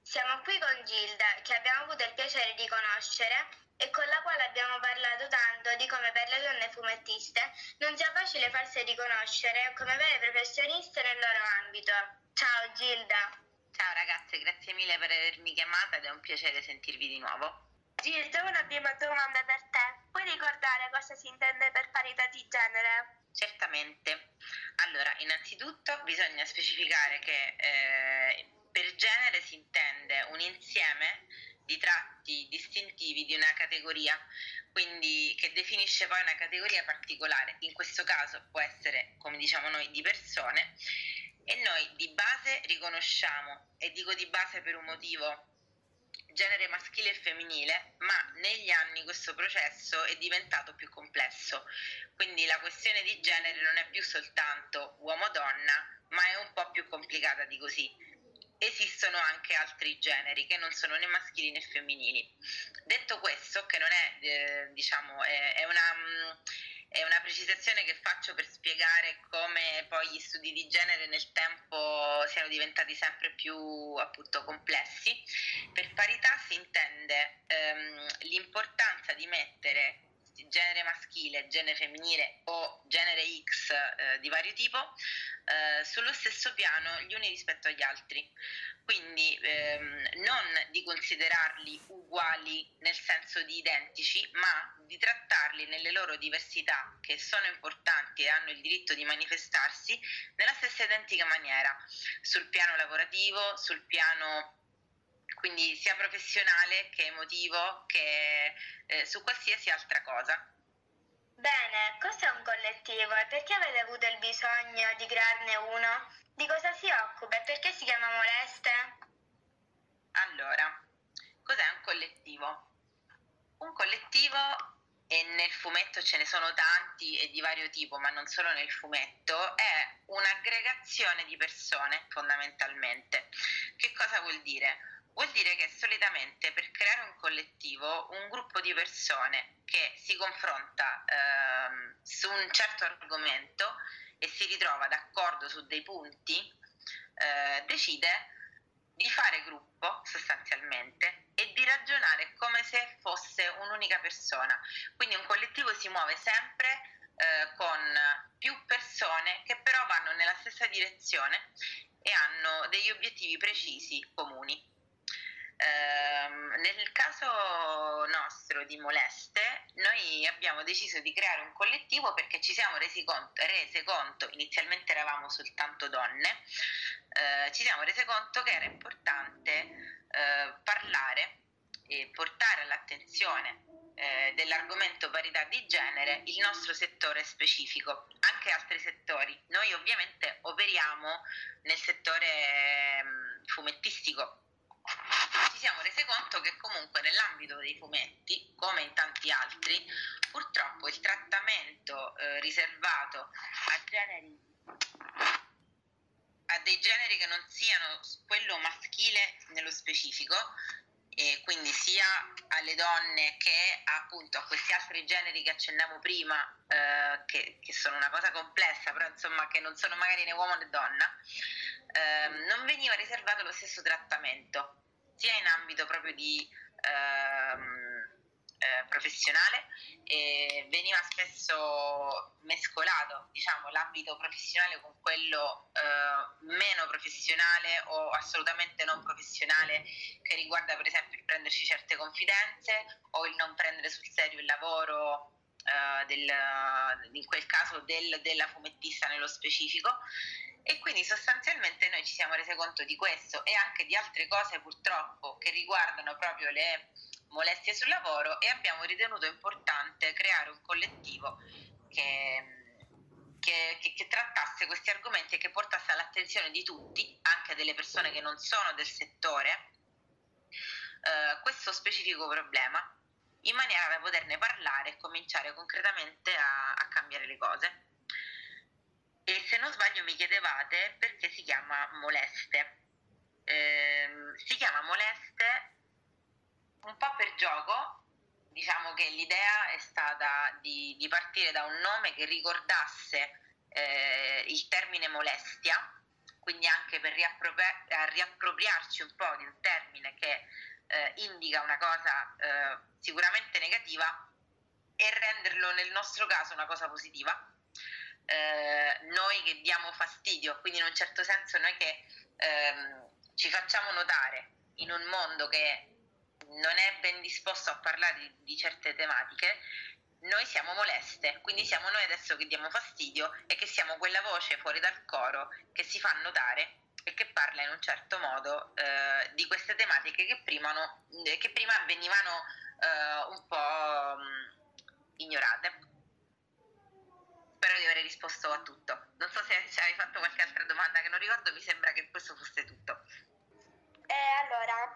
Siamo qui con Gilda, che abbiamo avuto il piacere di conoscere e con la quale abbiamo parlato tanto di come per le donne fumettiste non sia facile farsi riconoscere come vere professioniste nel loro ambito. Ciao Gilda! Ciao ragazze, grazie mille per avermi chiamata ed è un piacere sentirvi di nuovo. Gilda, una prima domanda per te. Puoi ricordare cosa si intende per parità di genere? Certamente. Allora, innanzitutto bisogna specificare che eh, per genere si intende un insieme di tratti distintivi di una categoria, quindi che definisce poi una categoria particolare. In questo caso può essere, come diciamo noi, di persone e noi di base riconosciamo, e dico di base per un motivo, genere maschile e femminile, ma negli anni questo processo è diventato più complesso. Quindi la questione di genere non è più soltanto uomo-donna, ma è un po' più complicata di così. Esistono anche altri generi che non sono né maschili né femminili. Detto questo, che non è, eh, diciamo, è, è una è una precisazione che faccio per spiegare come poi gli studi di genere nel tempo siano diventati sempre più appunto complessi. Per parità si intende ehm, l'importanza di mettere genere maschile, genere femminile o genere X eh, di vario tipo eh, sullo stesso piano gli uni rispetto agli altri. Quindi ehm, non di considerarli uguali nel senso di identici, ma di trattarli nelle loro diversità, che sono importanti e hanno il diritto di manifestarsi, nella stessa identica maniera, sul piano lavorativo, sul piano quindi sia professionale che emotivo, che eh, su qualsiasi altra cosa. Bene, cos'è un collettivo e perché avete avuto il bisogno di crearne uno? Di cosa si occupa e perché si chiama Moleste? Allora, cos'è un collettivo? Un collettivo e nel fumetto ce ne sono tanti e di vario tipo, ma non solo nel fumetto, è un'aggregazione di persone fondamentalmente. Che cosa vuol dire? Vuol dire che solitamente per creare un collettivo, un gruppo di persone che si confronta ehm, su un certo argomento e si ritrova d'accordo su dei punti, eh, decide di fare gruppo sostanzialmente e di ragionare come se fosse un'unica persona. Quindi un collettivo si muove sempre eh, con più persone che però vanno nella stessa direzione e hanno degli obiettivi precisi comuni. Ehm, nel caso nostro di Moleste, noi abbiamo deciso di creare un collettivo perché ci siamo resi conto, rese conto, inizialmente eravamo soltanto donne, eh, ci siamo rese conto che era importante eh, parlare e portare all'attenzione eh, dell'argomento parità di genere il nostro settore specifico, anche altri settori. Noi ovviamente operiamo nel settore mh, fumettistico ci siamo resi conto che comunque nell'ambito dei fumetti, come in tanti altri, purtroppo il trattamento eh, riservato a generi a dei generi che non siano quello maschile nello specifico e quindi sia alle donne che appunto a questi altri generi che accennavo prima eh, che, che, sono una cosa complessa però insomma che non sono magari né uomo né donna ehm, non veniva riservato lo stesso trattamento, sia in ambito proprio di ehm, eh, professionale e veniva spesso mescolato diciamo, l'ambito professionale con quello eh, meno professionale o assolutamente non professionale che riguarda per esempio il prenderci certe confidenze o il non prendere sul serio il lavoro Uh, del, in quel caso del, della fumettista nello specifico e quindi sostanzialmente noi ci siamo resi conto di questo e anche di altre cose purtroppo che riguardano proprio le molestie sul lavoro e abbiamo ritenuto importante creare un collettivo che, che, che, che, trattasse questi argomenti e che portasse all'attenzione di tutti, anche delle persone che non sono del settore, eh, questo specifico problema, in maniera da poterne parlare e cominciare concretamente a, a cambiare le cose. E se non sbaglio mi chiedevate perché si chiama moleste. Eh, si chiama moleste un po' per gioco, diciamo che l'idea è stata di, di partire da un nome che ricordasse eh, il termine molestia, quindi anche per riappropri- riappropriarci un po' di un termine che eh, indica una cosa eh, sicuramente negativa e renderlo nel nostro caso una cosa positiva. Eh, noi che diamo fastidio, quindi in un certo senso noi che ehm, ci facciamo notare in un mondo che non è ben disposto a parlare di, di certe tematiche, noi siamo moleste, quindi siamo noi adesso che diamo fastidio e che siamo quella voce fuori dal coro che si fa notare e che parla in un certo modo eh, di queste tematiche che prima, no, che prima venivano eh, un po' mh, mm, ignorate. Spero di aver risposto a tutto. Non so se hai fatto qualche altra domanda che non ricordo, mi sembra che questo fosse tutto. Eh, allora,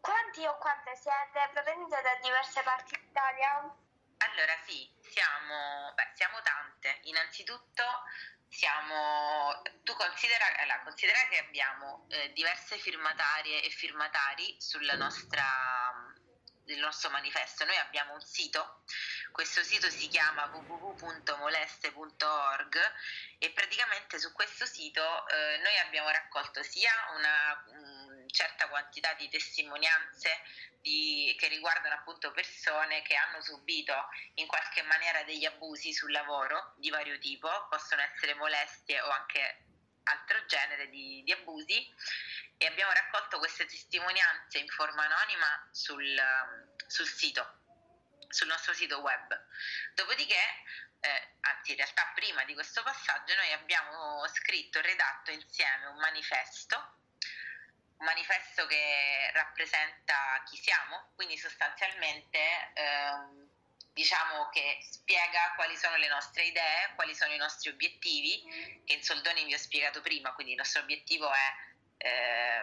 quanti o quante siete? Provenite da diverse parti d'Italia? Allora sì, siamo, beh, siamo tante. Innanzitutto siamo, tu considera, allora, considera che abbiamo eh, diverse firmatarie e firmatari sulla nostra del nostro manifesto. Noi abbiamo un sito, questo sito si chiama www.moleste.org e praticamente su questo sito eh, noi abbiamo raccolto sia una um, certa quantità di testimonianze di, che riguardano appunto persone che hanno subito in qualche maniera degli abusi sul lavoro di vario tipo, possono essere molestie o anche altro genere di, di abusi e abbiamo raccolto queste testimonianze in forma anonima sul, sul sito, sul nostro sito web. Dopodiché, eh, anzi in realtà prima di questo passaggio, noi abbiamo scritto e redatto insieme un manifesto un manifesto che rappresenta chi siamo, quindi sostanzialmente ehm, diciamo che spiega quali sono le nostre idee, quali sono i nostri obiettivi, che in soldoni vi ho spiegato prima, quindi il nostro obiettivo è eh,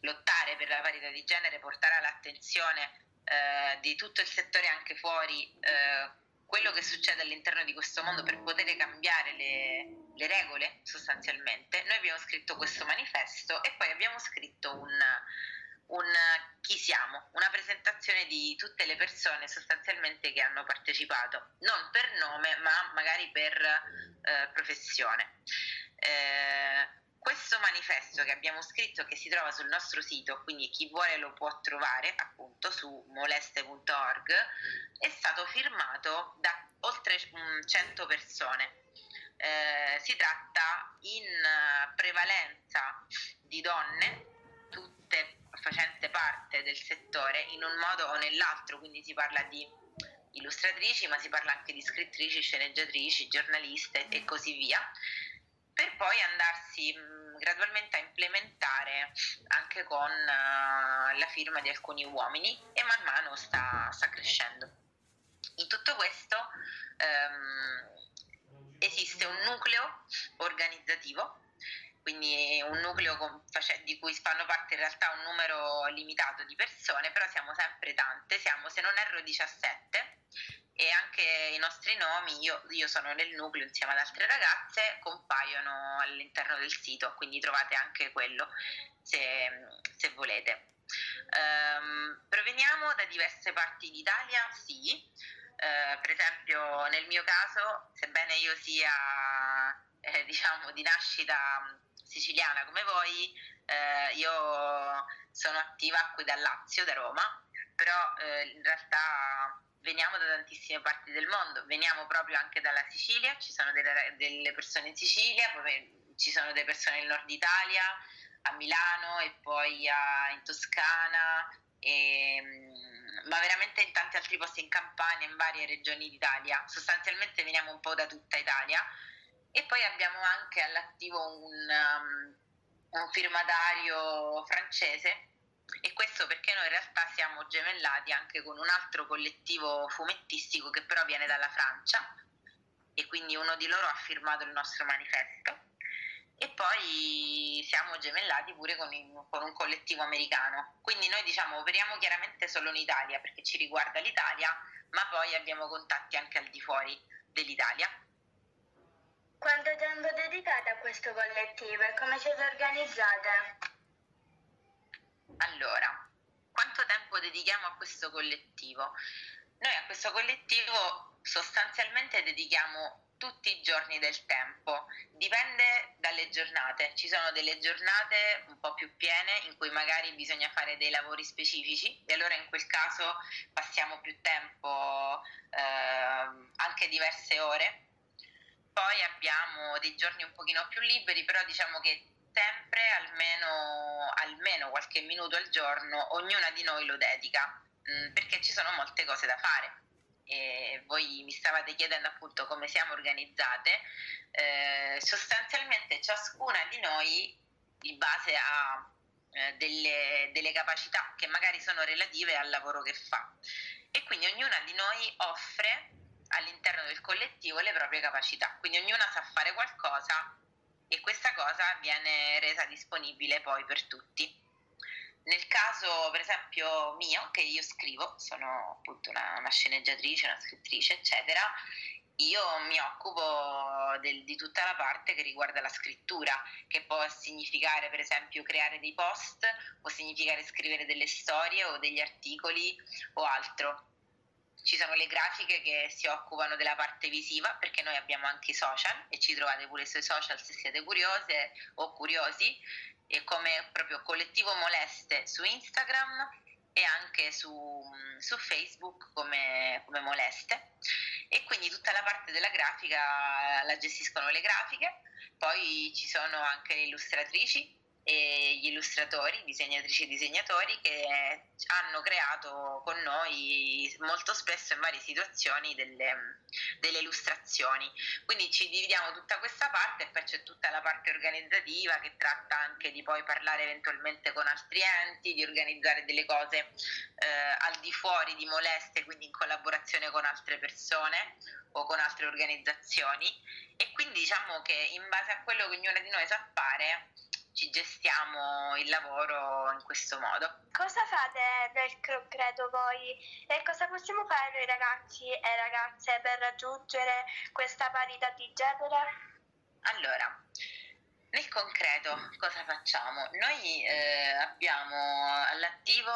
lottare per la parità di genere, portare all'attenzione eh, di tutto il settore anche fuori eh, quello che succede all'interno di questo mondo per poter cambiare le, le, regole sostanzialmente. Noi abbiamo scritto questo manifesto e poi abbiamo scritto un un chi siamo, una presentazione di tutte le persone sostanzialmente che hanno partecipato, non per nome ma magari per eh, professione. Eh, questo manifesto che abbiamo scritto che si trova sul nostro sito, quindi chi vuole lo può trovare appunto su moleste.org, è stato firmato da oltre 100 persone. Eh, si tratta in prevalenza di donne, facente parte del settore in un modo o nell'altro, quindi si parla di illustratrici, ma si parla anche di scrittrici, sceneggiatrici, giornaliste e così via, per poi andarsi mh, gradualmente a implementare anche con uh, la firma di alcuni uomini e man mano sta, sta crescendo. In tutto questo um, esiste un nucleo organizzativo quindi un nucleo con, di cui fanno parte in realtà un numero limitato di persone, però siamo sempre tante, siamo se non erro 17 e anche i nostri nomi, io, io sono nel nucleo insieme ad altre ragazze, compaiono all'interno del sito, quindi trovate anche quello se, se volete. Um, proveniamo da diverse parti d'Italia, sì, uh, per esempio nel mio caso, sebbene io sia eh, diciamo di nascita siciliana come voi, eh, io sono attiva qui da Lazio, da Roma, però eh, in realtà veniamo da tantissime parti del mondo, veniamo proprio anche dalla Sicilia, ci sono delle, delle persone in Sicilia, poi ci sono delle persone nel nord Italia, a Milano e poi a, in Toscana, e, mm, ma veramente in tanti altri posti in Campania, in varie regioni d'Italia. Sostanzialmente veniamo un po' da tutta Italia e poi abbiamo anche all'attivo un, um, un firmatario francese e questo perché noi in realtà siamo gemellati anche con un altro collettivo fumettistico che però viene dalla Francia e quindi uno di loro ha firmato il nostro manifesto e poi siamo gemellati pure con, il, con, un collettivo americano. Quindi noi diciamo operiamo chiaramente solo in Italia perché ci riguarda l'Italia, ma poi abbiamo contatti anche al di fuori dell'Italia. Quanto tempo dedicate a questo collettivo e come siete organizzate? Allora, quanto tempo dedichiamo a questo collettivo? Noi a questo collettivo sostanzialmente dedichiamo tutti i giorni del tempo, dipende dalle giornate, ci sono delle giornate un po' più piene in cui magari bisogna fare dei lavori specifici e allora in quel caso passiamo più tempo, eh, anche diverse ore. Poi abbiamo dei giorni un pochino più liberi, però diciamo che sempre almeno, almeno qualche minuto al giorno ognuna di noi lo dedica, mh, mm, perché ci sono molte cose da fare. E voi mi stavate chiedendo appunto come siamo organizzate, eh, sostanzialmente ciascuna di noi in base a eh, delle, delle, capacità che magari sono relative al lavoro che fa. E quindi ognuna di noi offre all'interno del collettivo le proprie capacità, quindi ognuna sa fare qualcosa e questa cosa viene resa disponibile poi per tutti. Nel caso, per esempio, mio, che io scrivo, sono appunto una, una sceneggiatrice, una scrittrice, eccetera, io mi occupo del, di tutta la parte che riguarda la scrittura, che può significare per esempio creare dei post, può significare scrivere delle storie o degli articoli o altro. Ci sono le grafiche che si occupano della parte visiva, perché noi abbiamo anche i social e ci trovate pure sui social se siete curiose o curiosi e come proprio collettivo moleste su Instagram e anche su, su Facebook come, come, moleste. E quindi tutta la parte della grafica la gestiscono le grafiche, poi ci sono anche le illustratrici e gli illustratori, disegnatrici e disegnatori che hanno creato con noi molto spesso in varie situazioni delle, delle, illustrazioni. Quindi ci dividiamo tutta questa parte e poi c'è tutta la parte organizzativa che tratta anche di poi parlare eventualmente con altri enti, di organizzare delle cose eh, al di fuori di moleste, quindi in collaborazione con altre persone o con altre organizzazioni e quindi diciamo che in base a quello che ognuna di noi sa fare ci gestiamo il lavoro in questo modo. Cosa fate nel concreto voi e cosa possiamo fare noi ragazzi e ragazze per raggiungere questa parità di genere? Allora, nel concreto cosa facciamo? Noi eh, abbiamo all'attivo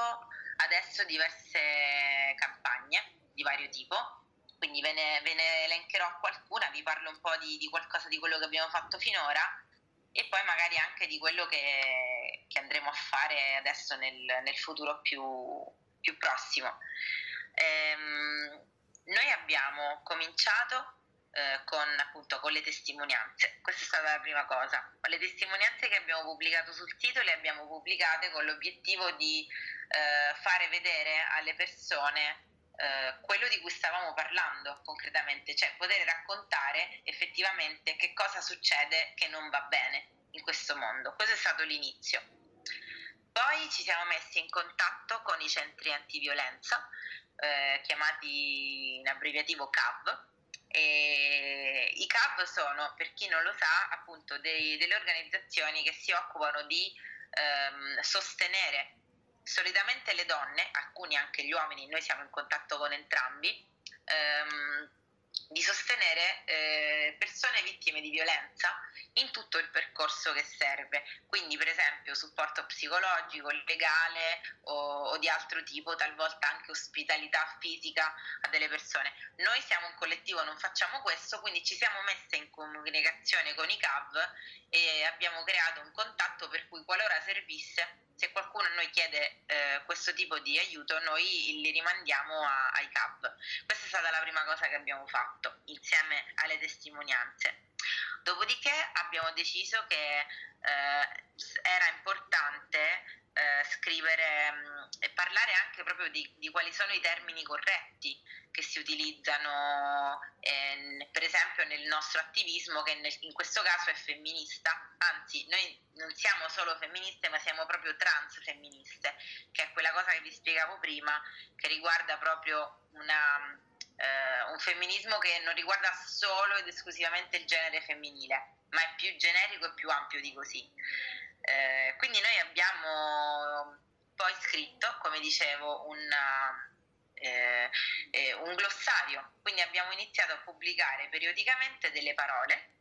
adesso diverse campagne di vario tipo, quindi ve ne, ve ne elencherò qualcuna, vi parlo un po' di, di qualcosa di quello che abbiamo fatto finora e poi magari anche di quello che, che andremo a fare adesso nel, nel futuro più, più prossimo. Ehm, noi abbiamo cominciato eh, con, appunto, con le testimonianze, questa è stata la prima cosa. Le testimonianze che abbiamo pubblicato sul sito le abbiamo pubblicate con l'obiettivo di eh, fare vedere alle persone eh, quello di cui stavamo parlando concretamente, cioè poter raccontare effettivamente che cosa succede che non va bene in questo mondo. Questo è stato l'inizio. Poi ci siamo messi in contatto con i centri antiviolenza, eh, chiamati in abbreviativo CAV. E I CAV sono, per chi non lo sa, appunto dei, delle organizzazioni che si occupano di ehm, sostenere solitamente le donne, alcuni anche gli uomini, noi siamo in contatto con entrambi, ehm, di sostenere eh, persone vittime di violenza in tutto il percorso che serve, quindi per esempio supporto psicologico, legale o, o, di altro tipo, talvolta anche ospitalità fisica a delle persone. Noi siamo un collettivo, non facciamo questo, quindi ci siamo messe in comunicazione con i CAV e abbiamo creato un contatto per cui qualora servisse se qualcuno a noi chiede eh, questo tipo di aiuto, noi li rimandiamo a, ai CAB. Questa è stata la prima cosa che abbiamo fatto, insieme alle testimonianze. Dopodiché abbiamo deciso che eh, era importante eh, scrivere mh, e parlare anche proprio di, di, quali sono i termini corretti che si utilizzano, eh, per esempio nel nostro attivismo, che nel, in questo caso è femminista, anzi noi non siamo solo femministe, ma siamo proprio transfemministe, che è quella cosa che vi spiegavo prima, che riguarda proprio una, eh, un femminismo che non riguarda solo ed esclusivamente il genere femminile, ma è più generico e più ampio di così. Eh, quindi noi abbiamo poi scritto, come dicevo, una, eh, eh, un glossario, quindi abbiamo iniziato a pubblicare periodicamente delle parole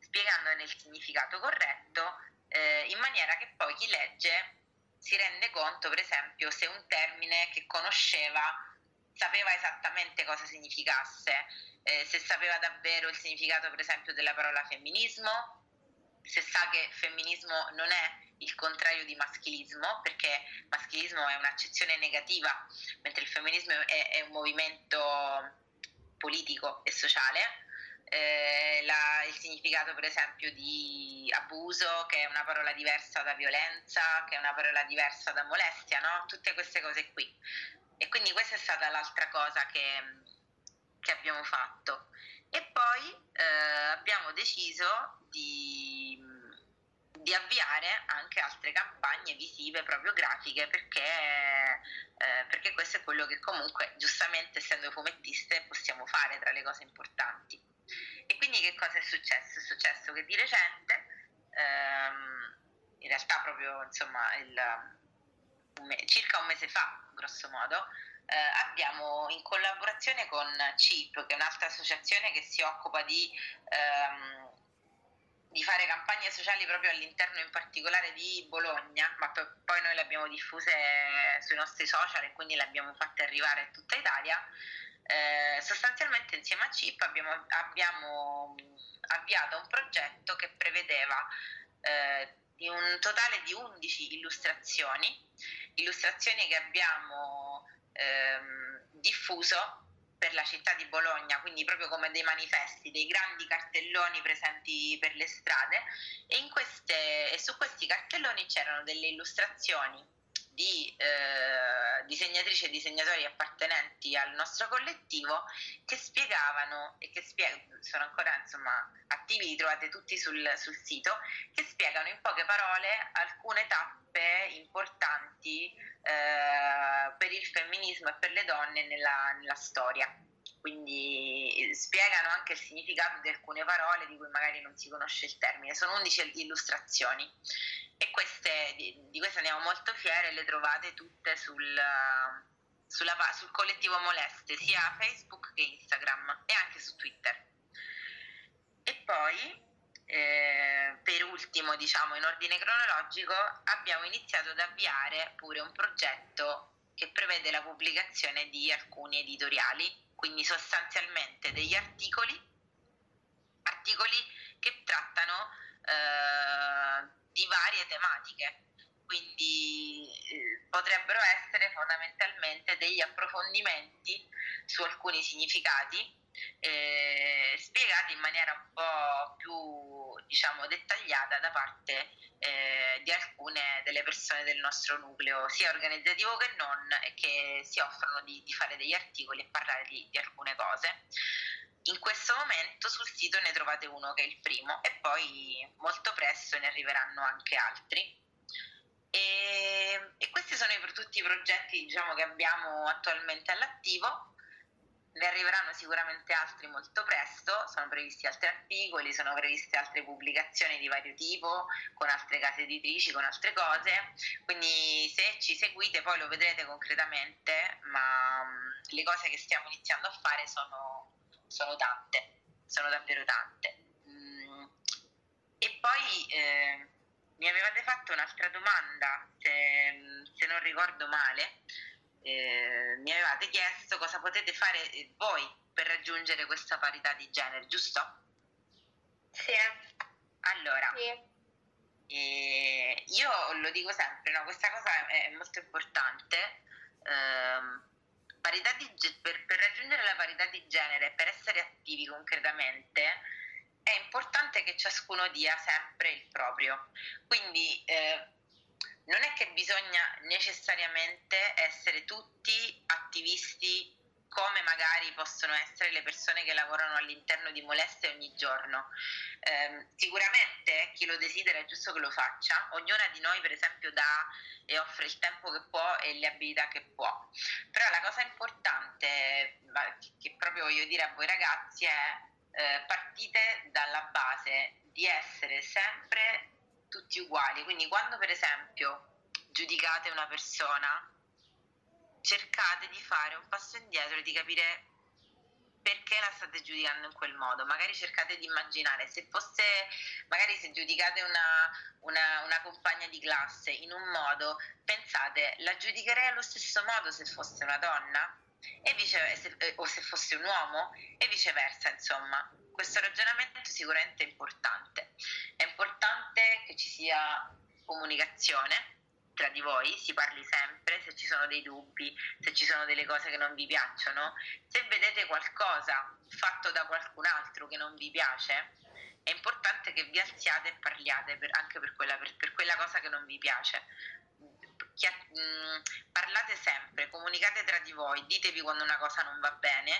spiegandone il significato corretto eh, in maniera che poi chi legge si rende conto, per esempio, se un termine che conosceva sapeva esattamente cosa significasse, eh, se sapeva davvero il significato, per esempio, della parola femminismo, se sa che femminismo non è il contrario di maschilismo, perché maschilismo è un'accezione negativa, mentre il femminismo è, è un movimento politico e sociale. Eh, la, il significato per esempio di abuso, che è una parola diversa da violenza, che è una parola diversa da molestia, no? tutte queste cose qui. E quindi questa è stata l'altra cosa che, che abbiamo fatto. E poi eh, abbiamo deciso di, di, avviare anche altre campagne visive, proprio grafiche, perché, eh, perché questo è quello che comunque, giustamente essendo fumettiste, possiamo fare tra le cose importanti. E quindi che cosa è successo? È successo che di recente, ehm, in realtà proprio insomma il, un me- circa un mese fa, grosso modo, eh, abbiamo in collaborazione con CIP, che è un'altra associazione che si occupa di, ehm, di fare campagne sociali proprio all'interno in particolare di Bologna, ma poi noi le abbiamo diffuse sui nostri social e quindi le abbiamo fatte arrivare in tutta Italia. Eh, sostanzialmente insieme a CIP abbiamo, abbiamo avviato un progetto che prevedeva eh, un totale di 11 illustrazioni, illustrazioni che abbiamo ehm, diffuso per la città di Bologna, quindi proprio come dei manifesti, dei grandi cartelloni presenti per le strade. E, queste, e su questi cartelloni c'erano delle illustrazioni di eh, disegnatrici e disegnatori appartenenti al nostro collettivo che spiegavano e che spiegano, sono ancora insomma attivi, li trovate tutti sul, sul sito, che spiegano in poche parole alcune tappe importanti eh, per il femminismo e per le donne nella, nella storia. Quindi spiegano anche il significato di alcune parole di cui magari non si conosce il termine. Sono 11 illustrazioni e queste, di, di queste andiamo molto fiere, le trovate tutte sul, sulla, sul collettivo Moleste, sia Facebook che Instagram e anche su Twitter. E poi, eh, per ultimo, diciamo in ordine cronologico, abbiamo iniziato ad avviare pure un progetto che prevede la pubblicazione di alcuni editoriali quindi sostanzialmente degli articoli, articoli che trattano eh, di varie tematiche, quindi eh, potrebbero essere fondamentalmente degli approfondimenti su alcuni significati eh, spiegati in maniera un po' più diciamo dettagliata da parte eh, di alcune delle persone del nostro nucleo, sia organizzativo che non, e che si offrono di, di fare degli articoli e parlare di, di alcune cose. In questo momento sul sito ne trovate uno che è il primo e poi molto presto ne arriveranno anche altri. E, e questi sono i, tutti i progetti diciamo, che abbiamo attualmente all'attivo ne arriveranno sicuramente altri molto presto, sono previsti altri articoli, sono previste altre pubblicazioni di vario tipo, con altre case editrici, con altre cose, quindi se ci seguite poi lo vedrete concretamente, ma mm, le cose che stiamo iniziando a fare sono sono tante, sono davvero tante. Mm, e poi eh, mi avevate fatto un'altra domanda, se, se non ricordo male, eh, mi avevate chiesto cosa potete fare eh, voi per raggiungere questa parità di genere, giusto? Sì. Allora, eh, io lo dico sempre, no? questa cosa è molto importante. parità di per, per raggiungere la parità di genere, per essere attivi concretamente, è importante che ciascuno dia sempre il proprio. Quindi eh, non è che bisogna necessariamente essere tutti attivisti come magari possono essere le persone che lavorano all'interno di molestie ogni giorno. Eh, sicuramente chi lo desidera è giusto che lo faccia, ognuna di noi per esempio dà e offre il tempo che può e le abilità che può. Però la cosa importante che proprio voglio dire a voi ragazzi è eh, partite dalla base di essere sempre tutti uguali. Quindi quando per esempio giudicate una persona, cercate di fare un passo indietro e di capire perché la state giudicando in quel modo. Magari cercate di immaginare se fosse, magari se giudicate una, una, una compagna di classe in un modo, pensate, la giudicherei allo stesso modo se fosse una donna? E vice, se, eh, o se fosse un uomo e viceversa, insomma. Questo ragionamento sicuramente è importante. È importante che ci sia comunicazione tra di voi, si parli sempre, se ci sono dei dubbi, se ci sono delle cose che non vi piacciono, se vedete qualcosa fatto da qualcun altro che non vi piace, è importante che vi alziate e parliate per, anche per quella, per, per quella cosa che non vi piace. Chia- mh, parlate sempre, comunicate tra di voi, ditevi quando una cosa non va bene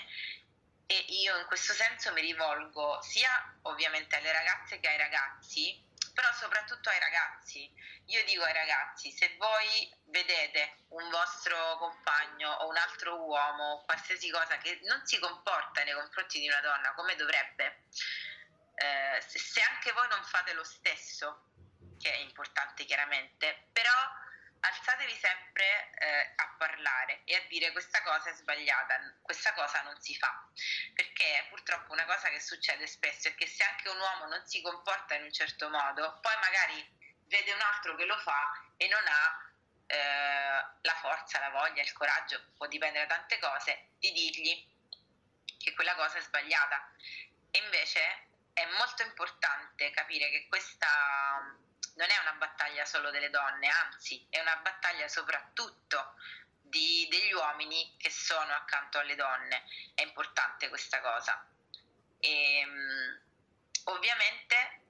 e io in questo senso mi rivolgo sia ovviamente alle ragazze che ai ragazzi, però soprattutto ai ragazzi. Io dico ai ragazzi, se voi vedete un vostro compagno o un altro uomo, qualsiasi cosa che non si comporta nei confronti di una donna come dovrebbe, eh, se, anche voi non fate lo stesso, che è importante chiaramente, però alzatevi sempre eh, a parlare e a dire questa cosa è sbagliata, questa cosa non si fa, perché purtroppo una cosa che succede spesso è che se anche un uomo non si comporta in un certo modo, poi magari vede un altro che lo fa e non ha eh, la forza, la voglia, il coraggio, può dipendere da tante cose, di dirgli che quella cosa è sbagliata. E invece è molto importante capire che questa non è una battaglia solo delle donne, anzi è una battaglia soprattutto di, degli uomini che sono accanto alle donne. È importante questa cosa. E, um, ovviamente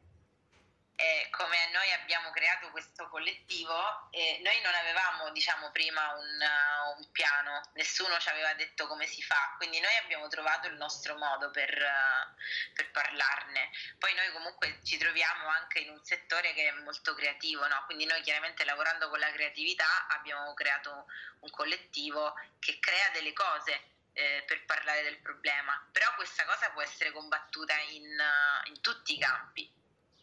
eh, come noi abbiamo creato questo collettivo, eh, noi non avevamo diciamo prima un, uh, un, piano, nessuno ci aveva detto come si fa, quindi noi abbiamo trovato il nostro modo per, uh, per parlarne. Poi noi comunque ci troviamo anche in un settore che è molto creativo, no? quindi noi chiaramente lavorando con la creatività abbiamo creato un collettivo che crea delle cose eh, per parlare del problema, però questa cosa può essere combattuta in, uh, in tutti i campi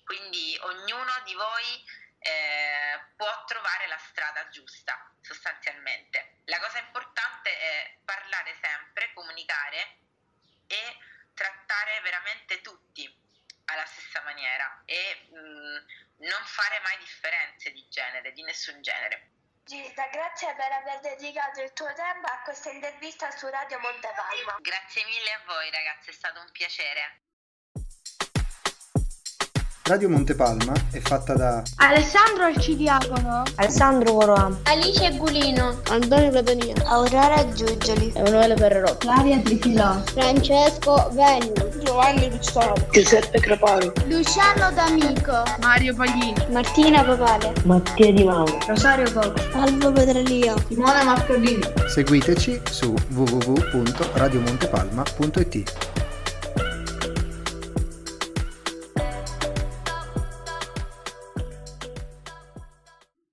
quindi ognuno di voi eh, può trovare la strada giusta sostanzialmente. La cosa importante è parlare sempre, comunicare e trattare veramente tutti alla stessa maniera e mh, non fare mai differenze di genere, di nessun genere. Gilda, grazie per aver dedicato il tuo tempo a questa intervista su Radio Montepalma. Grazie mille a voi ragazzi, è stato un piacere. Radio Montepalma è fatta da Alessandro Alcidiacono, Alessandro Voroam, Alice Gulino, Antonio Platania, Aurora Giugioli, Emanuele Ferrerotti, Flavia Trifilò, Francesco Venni, Giovanni Pizzolato, Giuseppe Craparo, Luciano D'Amico, Mario Paglini, Martina Papale, Mattia Di Mauro, Rosario Cocco, Albo Petralia, Simone Marcolini. Seguiteci su www.radiomontepalma.it